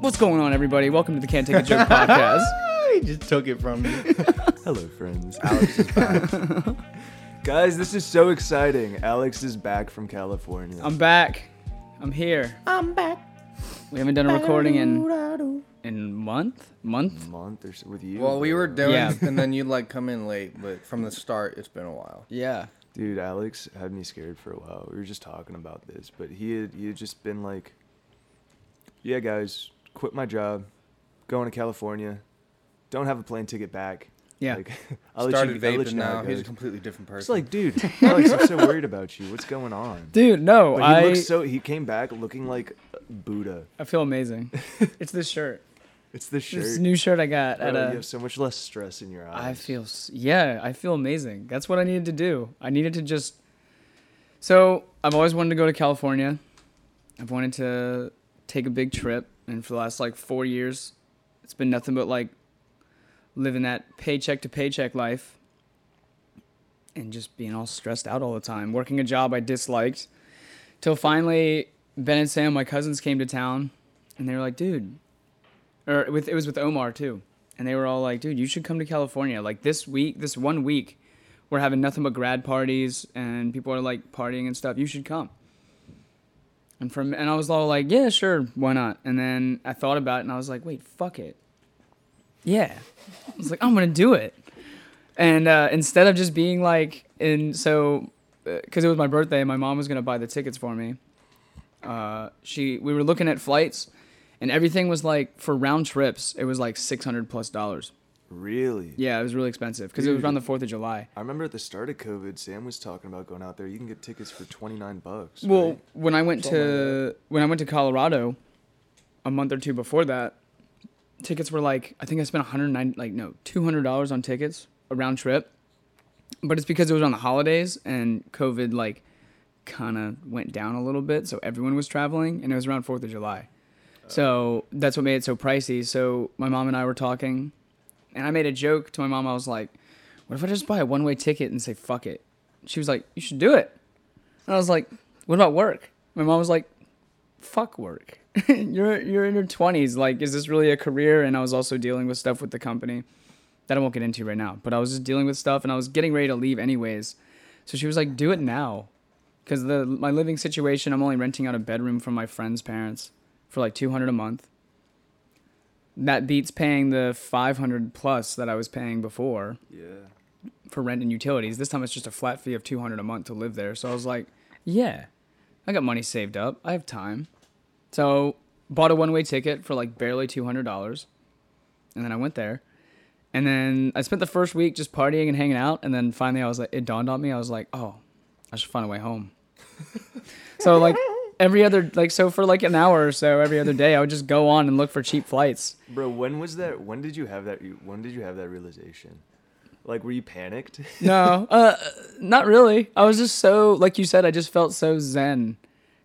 What's going on, everybody? Welcome to the Can't Take a Joke podcast. he just took it from me. Hello, friends. Alex is back. Guys, this is so exciting. Alex is back from California. I'm back. I'm here. I'm back. We haven't done a recording in in month, month. month or so with you. Well, we were doing, Yeah. and then you'd like come in late, but from the start, it's been a while. Yeah. Dude, Alex had me scared for a while. We were just talking about this, but he had he had just been like, "Yeah, guys, quit my job, going to California, don't have a plane ticket back." Yeah. Like, I'll let Started you, I'll let vaping you know now. He's a completely different person. It's like, dude, Alex, I'm so worried about you. What's going on? Dude, no, But he I looks so. He came back looking like Buddha. I feel amazing. it's this shirt. It's the shirt. This new shirt I got Bro, at you have so much less stress in your eyes. I feel yeah, I feel amazing. That's what I needed to do. I needed to just. So I've always wanted to go to California. I've wanted to take a big trip, and for the last like four years, it's been nothing but like living that paycheck to paycheck life, and just being all stressed out all the time, working a job I disliked, till finally Ben and Sam, my cousins, came to town, and they were like, "Dude," or with it was with Omar too and they were all like, "Dude, you should come to California. Like this week, this one week, we're having nothing but grad parties and people are like partying and stuff. You should come." And from and I was all like, "Yeah, sure, why not?" And then I thought about it and I was like, "Wait, fuck it." Yeah, I was like, "I'm gonna do it." And uh, instead of just being like, and so, because it was my birthday, my mom was gonna buy the tickets for me. Uh, she, we were looking at flights, and everything was like for round trips it was like 600 plus dollars Really? yeah it was really expensive because it was around the 4th of july I remember at the start of COVID, Sam was talking about going out there. You can get tickets for twenty nine bucks. well right? when i went Something to when i went to colorado a month or two before that tickets were like i think i spent 109 like no $200 on tickets a round trip but it's because it was on the holidays and covid like kind of went down a little bit so everyone was traveling and it was around 4th of july so that's what made it so pricey so my mom and i were talking and i made a joke to my mom. I was like what if i just buy a one-way ticket and say fuck it? She was like you should do it. And i was like what about work? My mom was like fuck work. You're you're in your 20s like is this really a career? And i was also dealing with stuff with the company that i won't get into right now. But i was just dealing with stuff and i was getting ready to leave anyways. So she was like do it now. Because the my living situation i'm only renting out a bedroom from my friend's parents for like 200 a month that beats paying the 500 plus that i was paying before yeah. for rent and utilities. This time it's just a flat fee of 200 a month to live there. So i was like yeah i got money saved up. I have time. So bought a one-way ticket for like barely $200 and then i went there. And then i spent the first week just partying and hanging out. And then finally i was like it dawned on me. I was like oh i should find a way home. So like every other like so for like an hour or so every other day i would just go on and look for cheap flights Bro, when was that? When did you have that? When did you have that realization? Like, were you panicked? no uh not really i was just so like you said i just felt so zen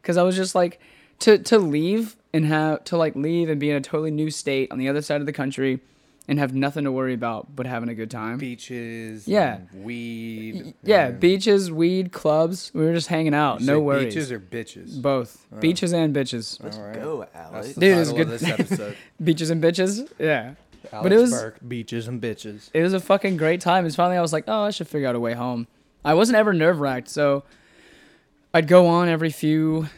because i was just like to to leave and have to like leave and be in a totally new state on the other side of the country and have nothing to worry about but having a good time beaches. Yeah. and weed. yeah and- beaches weed clubs we were just hanging out You no worries Beaches or bitches. both beaches and bitches Let's All right. go, Alex. Dude, it's title of good- this episode. beaches and bitches yeah Alex But it was- Burke, beaches and bitches. it was a fucking great time. It's finally I was like, oh, I should figure out a way home. I wasn't ever nerve wracked, so I'd go on every few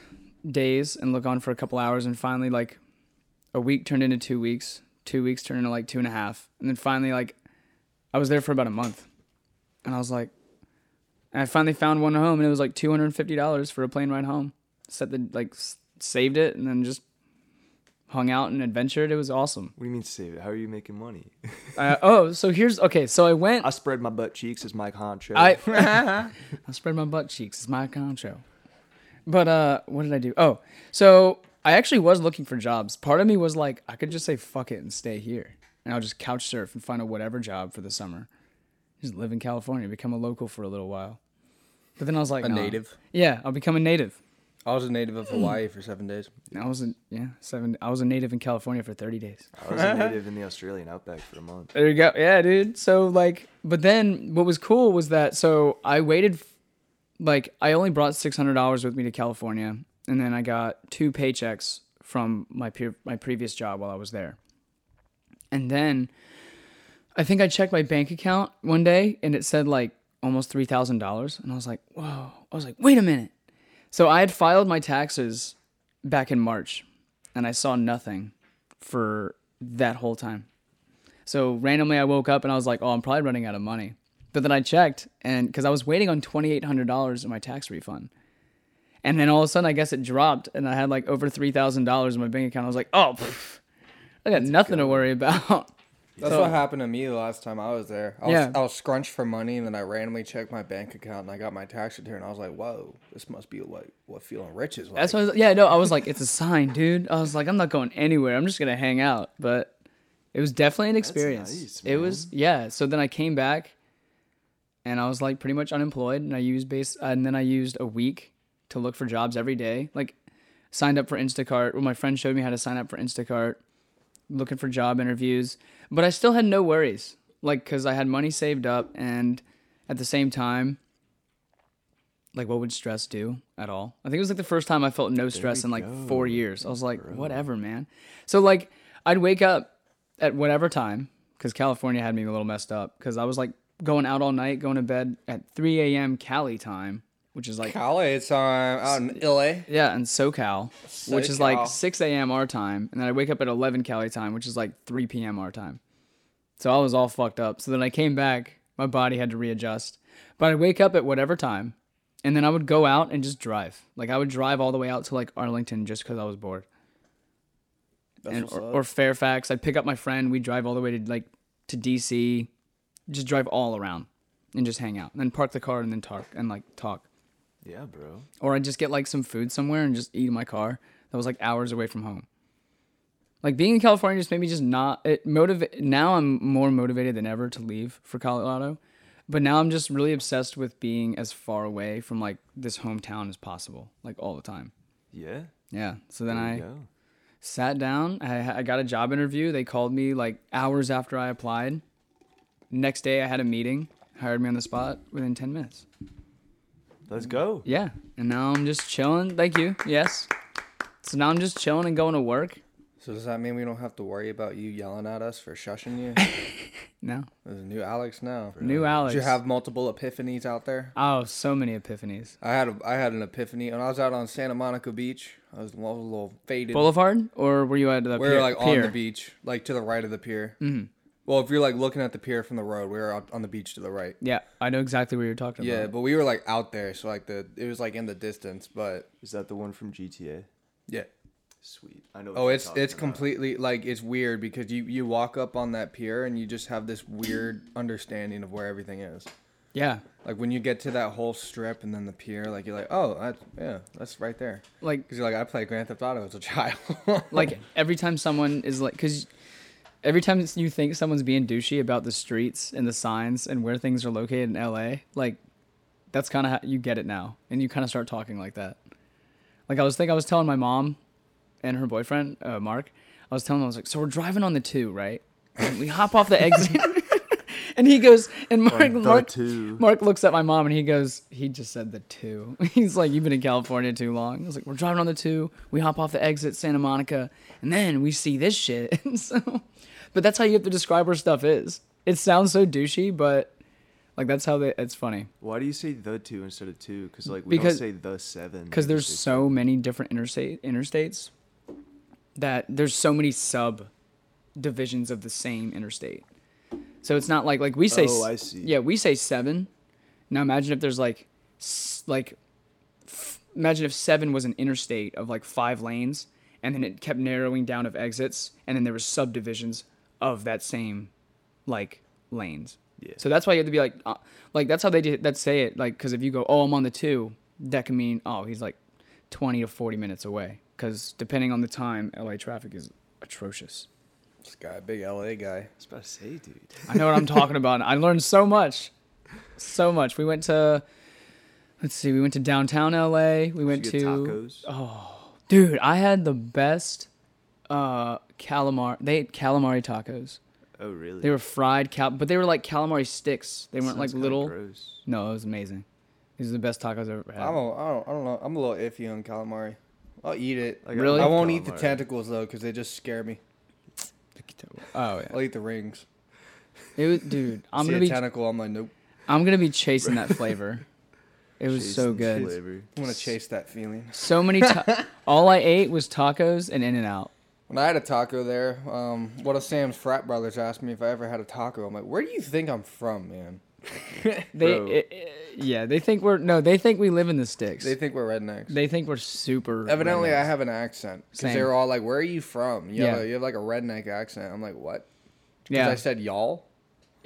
days and look on for a couple hours, and finally, like, a week turned into two weeks, two weeks turned into like two and a half, and then finally, like, I was there for about a month, and I was like, and I finally found one home, and it was like two hundred and fifty dollars for a plane ride home. Set the like s- saved it, and then just hung out and adventured. It was awesome. What do you mean save it? How are you making money? Uh, oh, so here's okay. So I went. I spread my butt cheeks as my Honcho. I I spread my butt cheeks. It's my concho. But uh, what did I do? Oh, so I actually was looking for jobs. Part of me was like, I could just say fuck it and stay here, and I'll just couch surf and find a whatever job for the summer. Just live in California, become a local for a little while. But then I was like, A nah. native. Yeah, I'll become a native. I was a native of Hawaii for seven days. I was a yeah seven. I was a native in California for thirty days. I was a native in the Australian outback for a month. There you go. Yeah, dude. So like, but then what was cool was that so I waited, like I only brought six hundred dollars with me to California, and then I got two paychecks from my pre- my previous job while I was there. And then I think I checked my bank account one day and it said like almost $3,000 and I was like, "Whoa." I was like, "Wait a minute." So I had filed my taxes back in March and I saw nothing for that whole time. So randomly I woke up and I was like, "Oh, I'm probably running out of money." But then I checked and cuz I was waiting on $2800 in my tax refund. And then all of a sudden I guess it dropped and I had like over $3,000 in my bank account. I was like, "Oh, pff, I got nothing to worry about." That's So- what happened to me the last time I was there. I was, Yeah. I was scrunched for money, and then I randomly checked my bank account, and I got my tax return. I was like, "Whoa, this must be like what feeling rich is like." That's what I was, yeah, no, I was like, it's a sign, dude. I was like, I'm not going anywhere. I'm just gonna hang out. But it was definitely an experience. nice, it was yeah. So then I came back, and I was like pretty much unemployed, and I used base, and then I used a week to look for jobs every day. Like signed up for Instacart. Well, my friend showed me how to sign up for Instacart, looking for job interviews. But I still had no worries, like because I had money saved up, and at the same time. Like what would stress do at all? I think it was like the first time I felt no stress in like four years. I was like, whatever, man. So like I'd wake up at whatever time because California had me a little messed up because I was like going out all night, going to bed at 3 a.m. Cali time, which is like Cali time uh, out in LA. yeah, and SoCal, which is like 6 a.m. our time, and then I wake up at 11 Cali time, which is like 3 p.m. our time. So I was all fucked up. So then I came back, my body had to readjust. But I'd wake up at whatever time, and then I would go out and just drive. Like I would drive all the way out to like Arlington just because I was bored, That's and, or, or Fairfax. I'd pick up my friend. We'd drive all the way to like to DC, just drive all around, and just hang out, and then park the car and then talk and like talk. Yeah, bro. Or I'd just get like some food somewhere and just eat in my car that was like hours away from home. Like being in California just made me just not it motivate now I'm more motivated than ever to leave for Colorado. But now I'm just really obsessed with being as far away from like this hometown as possible, like all the time. Yeah. Yeah. So then I go. sat down. I, I got a job interview. They called me like hours after I applied. Next day, I had a meeting. Hired me on the spot within ten minutes. Let's go. Yeah, and now I'm just chilling. Thank you. Yes. So now I'm just chilling and going to work. So does that mean we don't have to worry about you yelling at us for shushing you? No, There's a new Alex now. new Alex. Did you have multiple epiphanies out there? oh, so many epiphanies. I had a, I had an epiphany when I was out on Santa Monica Beach. I was, I was a little faded. Boulevard, or were you at the we pier? were like on pier? the beach, like to the right of the pier. Mm-hmm. Well, if you're like looking at the pier from the road, we were out on the beach to the right. Yeah, I know exactly what you're talking about. Yeah, but we were like out there, so like the it was like in the distance, but Is that the one from GTA? yeah. Sweet. I know. what Oh, you're it's talking it's about. completely like it's weird because you you walk up on that pier and you just have this weird understanding of where everything is. Yeah, Like when you get to that whole strip and then the pier, like you're like, oh, that's yeah, that's right there. like Because you're like, I played Grand Theft Auto as a child. like every time someone is like, because every time you think someone's being douchey about the streets and the signs and where things are located in LA, like that's kind of how you get it now, and you kind of start talking like that. Like I was think I was telling my mom and her boyfriend uh, Mark, I was telling him I was like, so we're driving on the two, right? And we hop off the exit. And he goes, and Mark, Mark, two. Mark looks at my mom and he goes, he just said the two. He's like, you've been in California too long. I was like, we're driving on the two. We hop off the exit, Santa Monica, and then we see this shit. And so, but that's how you have to describe where stuff is. It sounds so douchey, but like that's how they. It's funny Why do you say the two instead of two? Because like we Because- don't say the seven. because there's so many different interstate interstates that there's so many sub divisions of the same interstate. So it's not like like we say. Oh, I see. Yeah, we say seven. Now imagine if there's like, s- like, f- imagine if seven was an interstate of like five lanes, and then it kept narrowing down of exits, and then there was subdivisions of that same, like lanes. Yeah. So that's why you have to be like, uh, like that's how they did that say it. Like, because if you go, oh, I'm on the two, that can mean, oh, he's like, twenty to forty minutes away. Because depending on the time, LA traffic is atrocious. this guy, big LA guy. I was about to say, dude. I know what I'm talking about. I learned so much, so much. We went to, let's see, we went to downtown LA. We went to, you get tacos. dude, I had the best uh calamari. They ate calamari tacos. Oh really? They were fried cal, but they were like calamari sticks. They weren't Sounds like little. Gross. No, it was amazing. These are the best tacos I've ever had. I'm a, I don't, I don't know. I'm a little iffy on calamari. I'll eat it. Like, I Really? I love won't eat the tentacles though, because they just scare me. Oh yeah. I'll eat the rings. It was, dude. I'm See gonna a be. tentacle. I'm like, nope. I'm gonna be chasing that flavor. It was so good. Flavor. I'm gonna chase that feeling. So many. Ta- all I ate was tacos and In and Out. When I had a taco there, um, one of Sam's frat brothers asked me if I ever had a taco. I'm like, where do you think I'm from, man? They, Bro. it- it- yeah, they think we're no. They think we live in the sticks. They think we're rednecks. They think we're super. Evidently, I have an accent because they were all like, "Where are you from? You, have Yeah. a, you have like a redneck accent." I'm like, "What?" Because Yeah. I said y'all.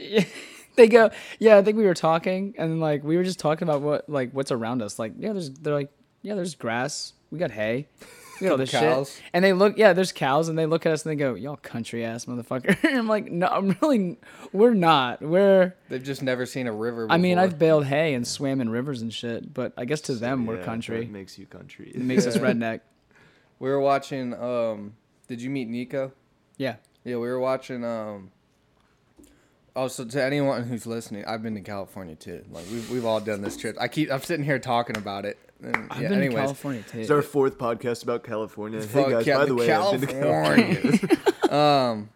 they go, yeah. I think we were talking, and like we were just talking about what like what's around us. Like, yeah, there's they're like, yeah, there's grass. We got hay. Got all this Cows. shit. And they look, yeah, there's cows, and they look at us and they go, y'all country ass motherfucker. I'm like, no, I'm really, we're not. We're. They've just never seen a river. Before. I mean, I've baled hay and swam in rivers and shit, but I guess to them we're Yeah, country. It makes you country. It makes us redneck. we were watching. Um, did you meet Nico? Yeah. Yeah, we were watching. Um, oh, so to anyone who's listening, I've been to California too. Like we've we've all done this trip. I keep I'm sitting here talking about it. And, I've yeah, been anyways, to California too. It's our fourth podcast about California. Hey guys, yeah, by the way, I've been to California. California. um,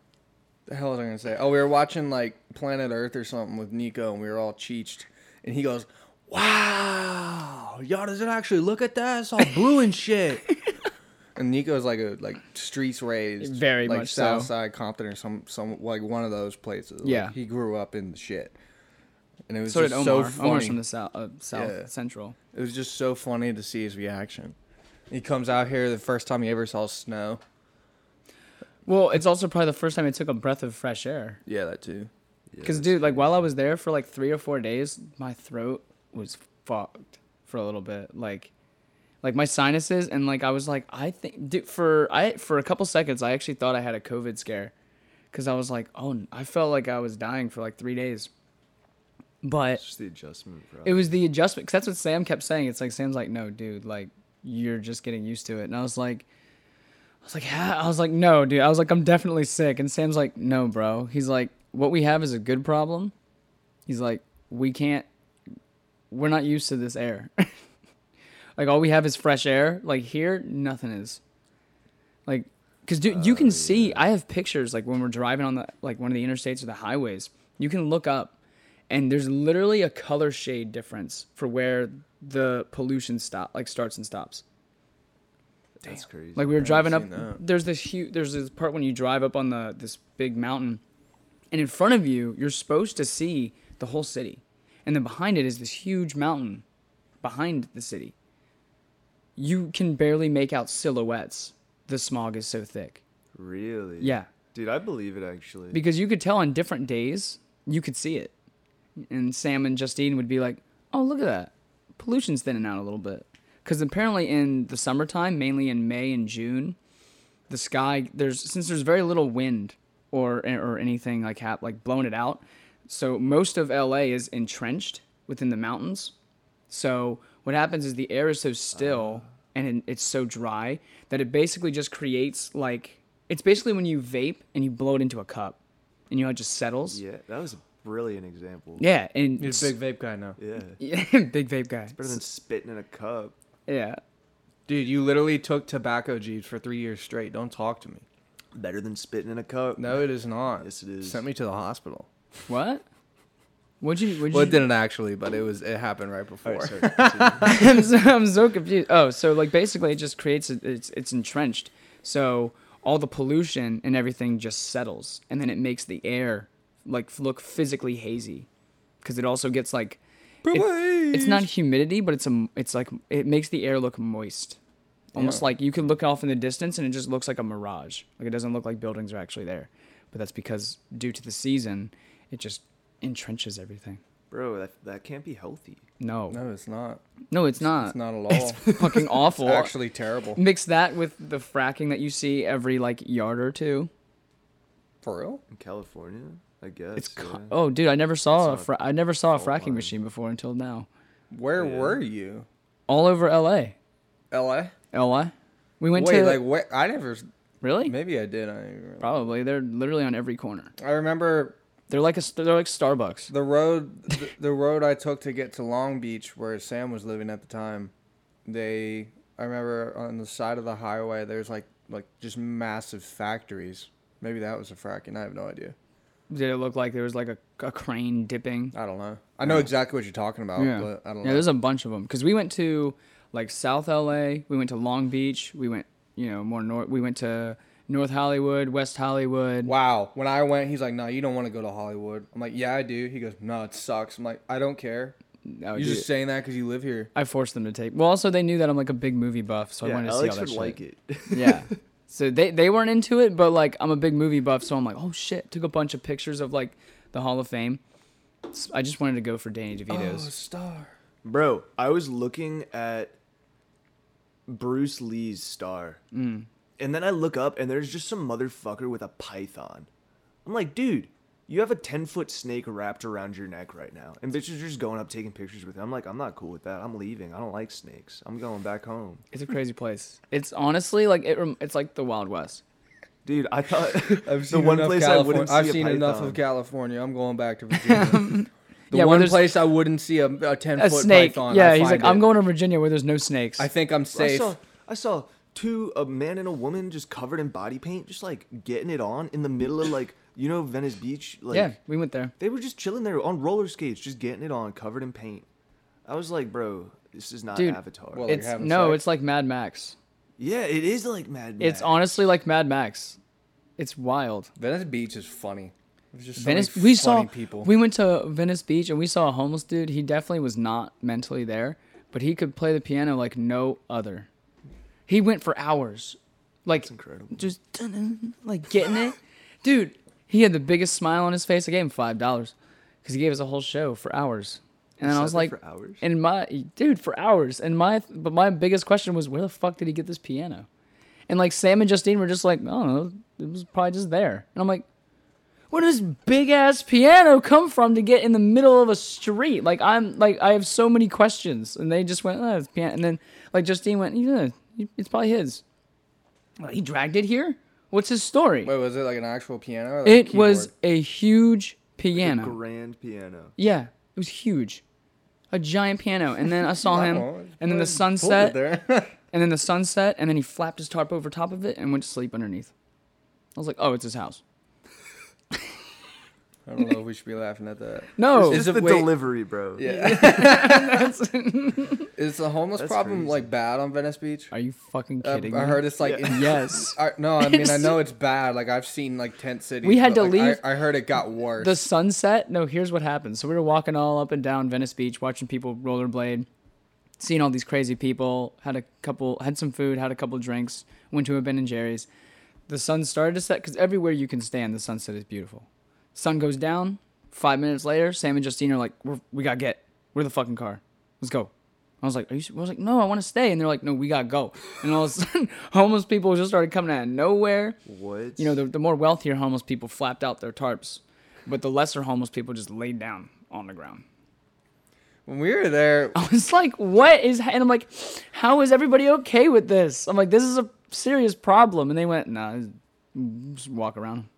the hell was I gonna say? Oh, we were watching like Planet Earth or something with Nico, and we were all cheeched, and he goes, "Wow, y'all doesn't actually look at that? It's all blue and shit." and Nico's like a like streets raised, Very like much South so. Side Compton or some some like one of those places. Like, Yeah. he grew up in the shit, and it was so did Omar. so Omar's from the south, uh, south Yeah. central. It was just so funny to see his reaction. He comes out here the first time he ever saw snow. Well, it's also probably the first time he took a breath of fresh air. Yeah, that too. Because, dude, like while I was there for like three or four days, my throat was fucked for a little bit. Like, like my sinuses, and like I was like, I think, dude, for I for a couple seconds, I actually thought I had a COVID scare, because I was like, oh, I felt like I was dying for like three days. But It's just the adjustment, bro. it was the adjustment, because that's what Sam kept saying. It's like Sam's like, no, dude, like you're just getting used to it, and I was like. I was like, yeah. I was like, no, dude. I was like, I'm definitely sick. And Sam's like, no, bro. He's like, what we have is a good problem. He's like, we can't, we're not used to this air. like, all we have is fresh air. Like, here, nothing is. Like, because, dude, you can oh, see, I have pictures, like, when we're driving on the, like, one of the interstates or the highways, you can look up and there's literally a color shade difference for where the pollution stop, like, starts and stops. That's crazy. Like we were driving up. that. There's this huge. There's this part when you drive up on the this big mountain, and in front of you, you're supposed to see the whole city, and then behind it is this huge mountain, behind the city. You can barely make out silhouettes. The smog is so thick. really? Yeah, Dude, I believe it actually. because you could tell on different days you could see it, and Sam and Justine would be like, "Oh, look at that, pollution's thinning out a little bit." Because apparently in the summertime, mainly in May and June, the sky there's since there's very little wind or or anything like hap, like blowing it out, so most of LA is entrenched within the mountains. So what happens is the air is so still ah. and it's so dry that it basically just creates like it's basically when you vape and you blow it into a cup, and you know it just settles. yeah, that was a brilliant example. Yeah, and He's a big vape guy now. Yeah. yeah, big vape guy. It's Better than spitting in a cup. Yeah, Dude, you literally took tobacco G's for three years straight. Don't talk to me. Better than spitting in a cup. No, it is not. Yes, it is. Sent me to the hospital. what? What'd you? What'd Well, it didn't actually, but it was. It happened right before. All right, sorry. I'm, so, I'm so confused. Oh, so like basically it just creates a, it's it's entrenched. So all the pollution and everything just settles, and then it makes the air like look physically hazy, because it also gets like it- it's not humidity, but it's a it's like it makes the air look moist. Almost Yeah. like you can look off in the distance and it just looks like a mirage. Like it doesn't look like buildings are actually there. But that's because due to the season, it just entrenches everything. Bro, that, that can't be healthy. No. No, No, it's not. No, it's not. It's not at all. It's fucking awful. It's actually terrible. Mix that with the fracking that you see every like yard or two. For real? In California, I guess. It's yeah. co- oh, dude, I never saw a It's fra- I never saw a fracking line. machine before until now. Where Yeah. were you? All over L.A. L.A. L.A. We went Wait, to like what? I never. really Maybe I did. I don't even remember. probably they're literally on every corner. I remember They're like a they're like Starbucks. the road. the, the road I took to get to Long Beach, where Sam was living at the time. They I remember on the side of the highway, there's like like just massive factories. Maybe that was a fracking. I have no idea. Did it look like there was like a, a crane dipping? I don't know. I know exactly what you're talking about, yeah, but I don't yeah. know. There's a bunch of them because we went to like South LA. We went to Long Beach. We went, you know, more north. We went to North Hollywood, West Hollywood. Wow. When I went, he's like, "No, you don't want to go to Hollywood." I'm like, "Yeah, I do." He goes, "No, it sucks." I'm like, "I don't care. Oh, You're dude, just saying that because you live here." I forced them to take. Well, also they knew that I'm like a big movie buff, so I wanted to see Alex all that would shit. like it. yeah. So they they weren't into it, but like I'm a big movie buff, so I'm like, oh shit. Took a bunch of pictures of like the Hall of Fame. I just wanted to go for Danny Oh, star. Bro, I was looking at Bruce Lee's star. Mm. And then I look up and there's just some motherfucker with a python. I'm like, dude, you have a 10 foot snake wrapped around your neck right now. And bitches are just going up taking pictures with it. I'm like, I'm not cool with that. I'm leaving. I don't like snakes. I'm going back home. It's a crazy place. It's honestly like it. rem- It's like the Wild West. Dude, I thought I've the seen one enough place I wouldn't see I've a seen enough of California. I'm going back to Virginia. the Yeah, where one place I wouldn't see a, a ten A foot snake. python. yeah, I he's like, find I'm going to Virginia where there's no snakes. I think I'm I safe. saw I saw two a man and a woman just covered in body paint, just like getting it on in the middle of like you know Venice Beach. Like yeah, we went there. they were just chilling there on roller skates, just getting it on, covered in paint. I was like, bro, this is not Dude, Avatar. Well, It's having no, sex. it's like Mad Max. yeah, it is like Mad Max. It's honestly like Mad Max. It's wild. Venice Beach is funny. There's just so Venice. We saw. people. We went to Venice Beach and we saw a homeless dude. He definitely was not mentally there, but he could play the piano like no other. He went for hours, like It's incredible. just like getting it, dude. He had the biggest smile on his face. I gave him five dollars because he gave us a whole show for hours, and then I was like, for hours? and my dude for hours, and my but my biggest question was where the fuck did he get this piano? And like Sam and Justine were just like, I don't know, it was probably just there, and I'm like, where does this big ass piano come from to get in the middle of a street? Like I'm like I have so many questions, and they just went, oh, it's piano, and then like Justine went, yeah, it's probably his. Well, he dragged it here. What's his story? Wait, was it like an actual piano? Or like a it was a huge piano A piano. grand piano. Yeah, it was huge, a giant piano. And then I saw him, Wow, and then the pulled it sunset, there. and then the sunset, and then he flapped his tarp over top of it and went to sleep underneath. I was like, oh, it's his house. I don't know if we should be laughing at that. No, Is It's it- the wait- delivery, bro. Yeah. is the homeless That's problem crazy. like bad on Venice Beach? are you fucking Uh, kidding I heard it's like Yeah. yes. I, no, I mean I know it's bad. Like I've seen like tent cities. We had but, to like, I- leave- I, heard it got worse. The sunset. No, here's what happened. So we were walking all up and down Venice Beach, watching people rollerblade, seeing all these crazy people. Had a couple, had some food, had a couple drinks. Went to a Ben and Jerry's. The sun started to set because everywhere you can stand, the sunset is beautiful. Sun goes down. Five minutes later, Sam and Justine are like, We're, "We gotta get. We're the fucking car. Let's go." I was like, "Are you?" I was like, "No, I want to stay." And they're like, "No, we gotta go." And all of a sudden, homeless people just started coming out of nowhere What? you know, the, the more wealthier homeless people flapped out their tarps, but the lesser homeless people just laid down on the ground. when we were there, I was like, what is, and I'm like, how is everybody okay with this? I'm like, this is a serious problem. And they went, nah, just walk around.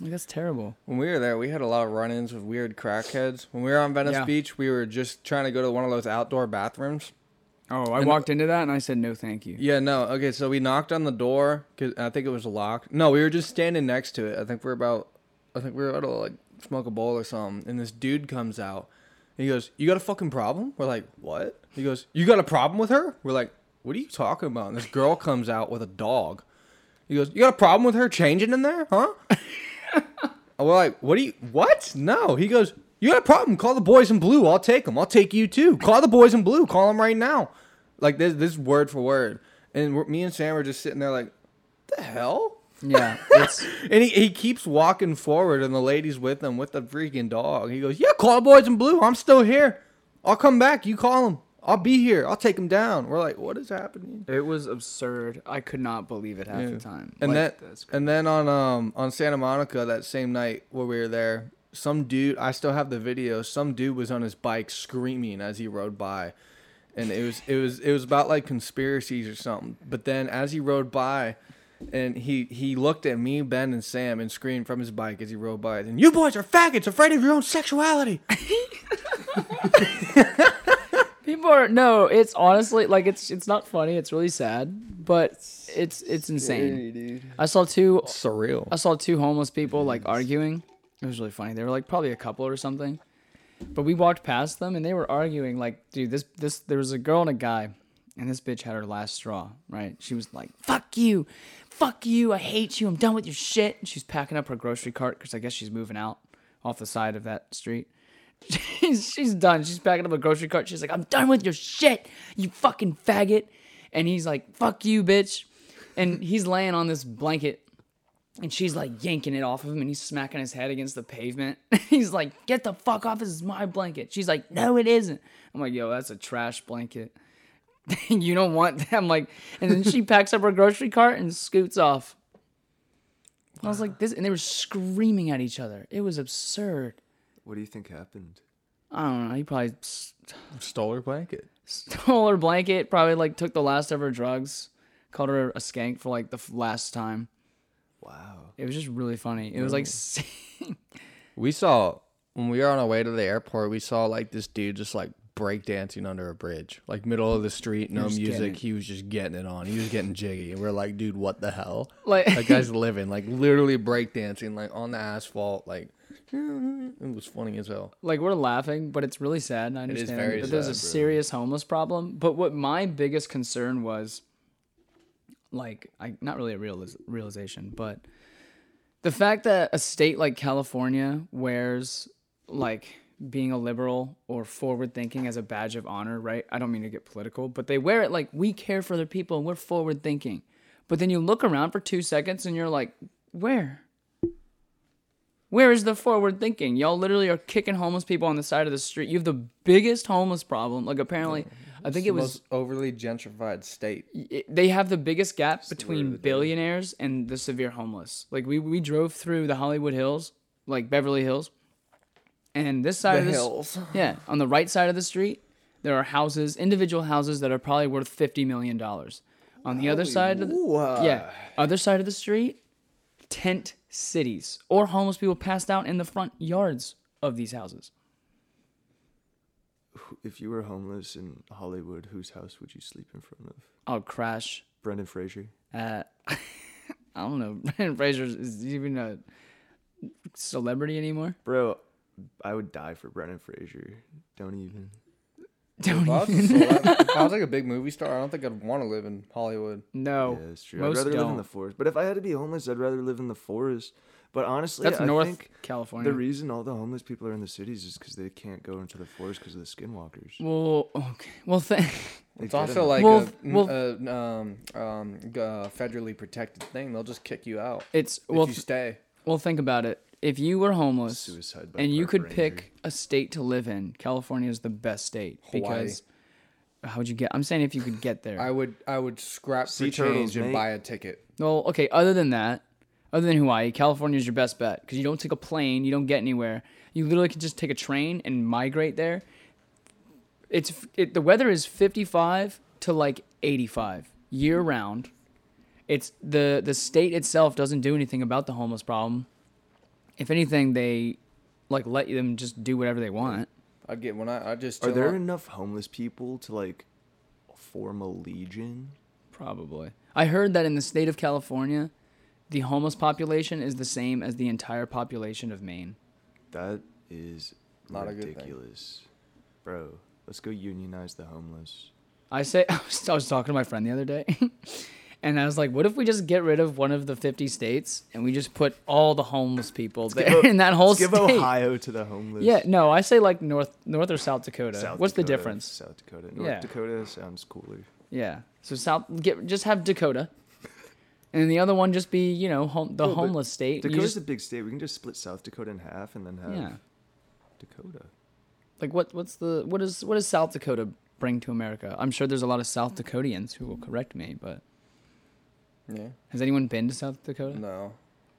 That's terrible. when we were there, we had a lot of run-ins with weird crackheads. When we were on Venice Yeah. Beach, we were just trying to go to one of those outdoor bathrooms. Oh, I And- walked into that and I said, no, thank you. Yeah, no. Okay, so we knocked on the door because I think it was locked. No, we were just standing next to it. I think we're about, I think we were about to like smoke a bowl or something. And this dude comes out. He goes, "You got a fucking problem?" We're like, "What?" He goes, "You got a problem with her?" We're like, "What are you talking about?" And this girl comes out with a dog. He goes, "You got a problem with her changing in there, huh?" We're like, "What do you? What? No." He goes, "You got a problem? Call the boys in blue. I'll take them. I'll take you too. Call the boys in blue. Call them right now." Like this, this word for word. And we're, me and Sam are just sitting there like, "The hell?" Yeah. It's, And he, he keeps walking forward, and the lady's with him with the freaking dog. He goes, "Yeah, call the boys in blue. I'm still here. I'll come back. You call them. I'll be here. I'll take him down." We're like, "What is happening?" it was absurd. I could not believe it half Yeah. the time. And Like, then and then on um on Santa Monica that same night where we were there, some dude I still have the video. Some dude was on his bike screaming as he rode by, and it was it was it was about like conspiracies or something. But then as he rode by, and he he looked at me, Ben, and Sam and screamed from his bike as he rode by. And you boys are faggots, afraid of your own sexuality. People are no. It's honestly like it's it's not funny. It's really sad, but it's it's insane. dude. I saw two. Surreal. I saw two homeless people like arguing. It was really funny. They were like probably a couple or something. But we walked past them and they were arguing like, dude, this this there was a girl and a guy, and this bitch had her last straw, right? She was like, "Fuck you, fuck you, I hate you, I'm done with your shit." And she's packing up her grocery cart because I guess she's moving out off the side of that street. She's she's done. She's packing up a grocery cart. She's like, "I'm done with your shit, you fucking faggot." And he's like, "Fuck you, bitch." And he's laying on this blanket and she's like yanking it off of him and he's smacking his head against the pavement. he's like, Get the fuck off, this is my blanket. She's like, No, it isn't. I'm like, Yo, that's a trash blanket. you don't want that. I'm like, and then she packs up her grocery cart and scoots off. I was like, this, and they were screaming at each other. It was absurd. What do you think happened? I don't know. He probably s- Stole her blanket. stole her blanket, probably like took the last of her drugs, called her a skank for like the f- last time. Wow. It was just really funny. It was like, We saw when we were on our way to the airport. We saw like this dude just like breakdancing under a bridge, like middle of the street, no just getting music. it. He was just getting it on. He was getting jiggy, and we're like, dude, what the hell? like, That guy's living, like literally breakdancing, like on the asphalt, like. It was funny as hell. like we're laughing, but it's really sad. And I is understand. very but there's a bro. serious homeless problem. But what my biggest concern was, like, I not really a realiz- realization, but the fact that a state like California wears like being a liberal or forward thinking as a badge of honor, right? I don't mean to get political, but they wear it like we care for other people and we're forward thinking. But then you look around for two seconds and you're like, where? Where is the forward thinking? Y'all literally are kicking homeless people on the side of the street. You have the biggest homeless problem. Like apparently, I think it was most overly gentrified state. it- they have the biggest gap between billionaires and the severe homeless. Like we we drove through the Hollywood Hills, like Beverly Hills, and this side The of this, hills. yeah, on the right side of the street, there are houses, individual houses that are probably worth fifty million dollars. On the other side of the, yeah, other side of the street, tent cities or homeless people passed out in the front yards of these houses. If you were homeless in Hollywood, whose house would you sleep in front of? I'll crash Brendan Fraser. at I don't know. Brendan Fraser is even a celebrity anymore. Bro, I would die for Brendan Fraser. Don't even. Don't If I, was, even- a celeb- if I was like a big movie star, I don't think I'd want to live in Hollywood. no. yeah, that's true. most I'd rather live in the forest. But if I had to be homeless, I'd rather live in the forest. But honestly, That's I North think California. the reason all the homeless people are in the cities is because they can't go into the forest because of the skinwalkers. well, okay. Well, th- They It's also like Well, a, well- a um, um, g- uh, federally protected thing. They'll just kick you out it's if well, you stay. well. Think about it. If you were homeless Suicide by and you could ranger. pick a state to live in, California is the best state Hawaii. because how would you get? I'm saying if you could get there. I would I would scrap Sea for turtles, change and mate. buy a ticket. Well, okay. Other than that, other than Hawaii, California is your best bet because you don't take a plane, you don't get anywhere. You literally can just take a train and migrate there. It's it, the weather is 55 to like 85 year round. It's the the state itself doesn't do anything about the homeless problem. If anything, they like let them just do whatever they want. I'd get when I I just Are there out. enough homeless people to like form a legion? Probably. I heard that in the state of California, the homeless population is the same as the entire population of Maine. That is Not a good thing. ridiculous, bro. Let's go unionize the homeless. I say I was, I was talking to my friend the other day, and I was like, "What if we just get rid of one of the fifty states and we just put all the homeless people there give in that whole Let's give? Ohio to the homeless. Yeah, no, I say like North North or South Dakota. South What's the difference? South Dakota. North Yeah. Dakota sounds cooler. Yeah, so South get just have Dakota, and the other one just be you know home, the but homeless state. Dakota's just- a big state. We can just split South Dakota in half and then have yeah, Dakota. like what what's the what is what does South Dakota bring to America? I'm sure there's a lot of South Dakotians who will correct me, but Yeah. has anyone been to South Dakota? No.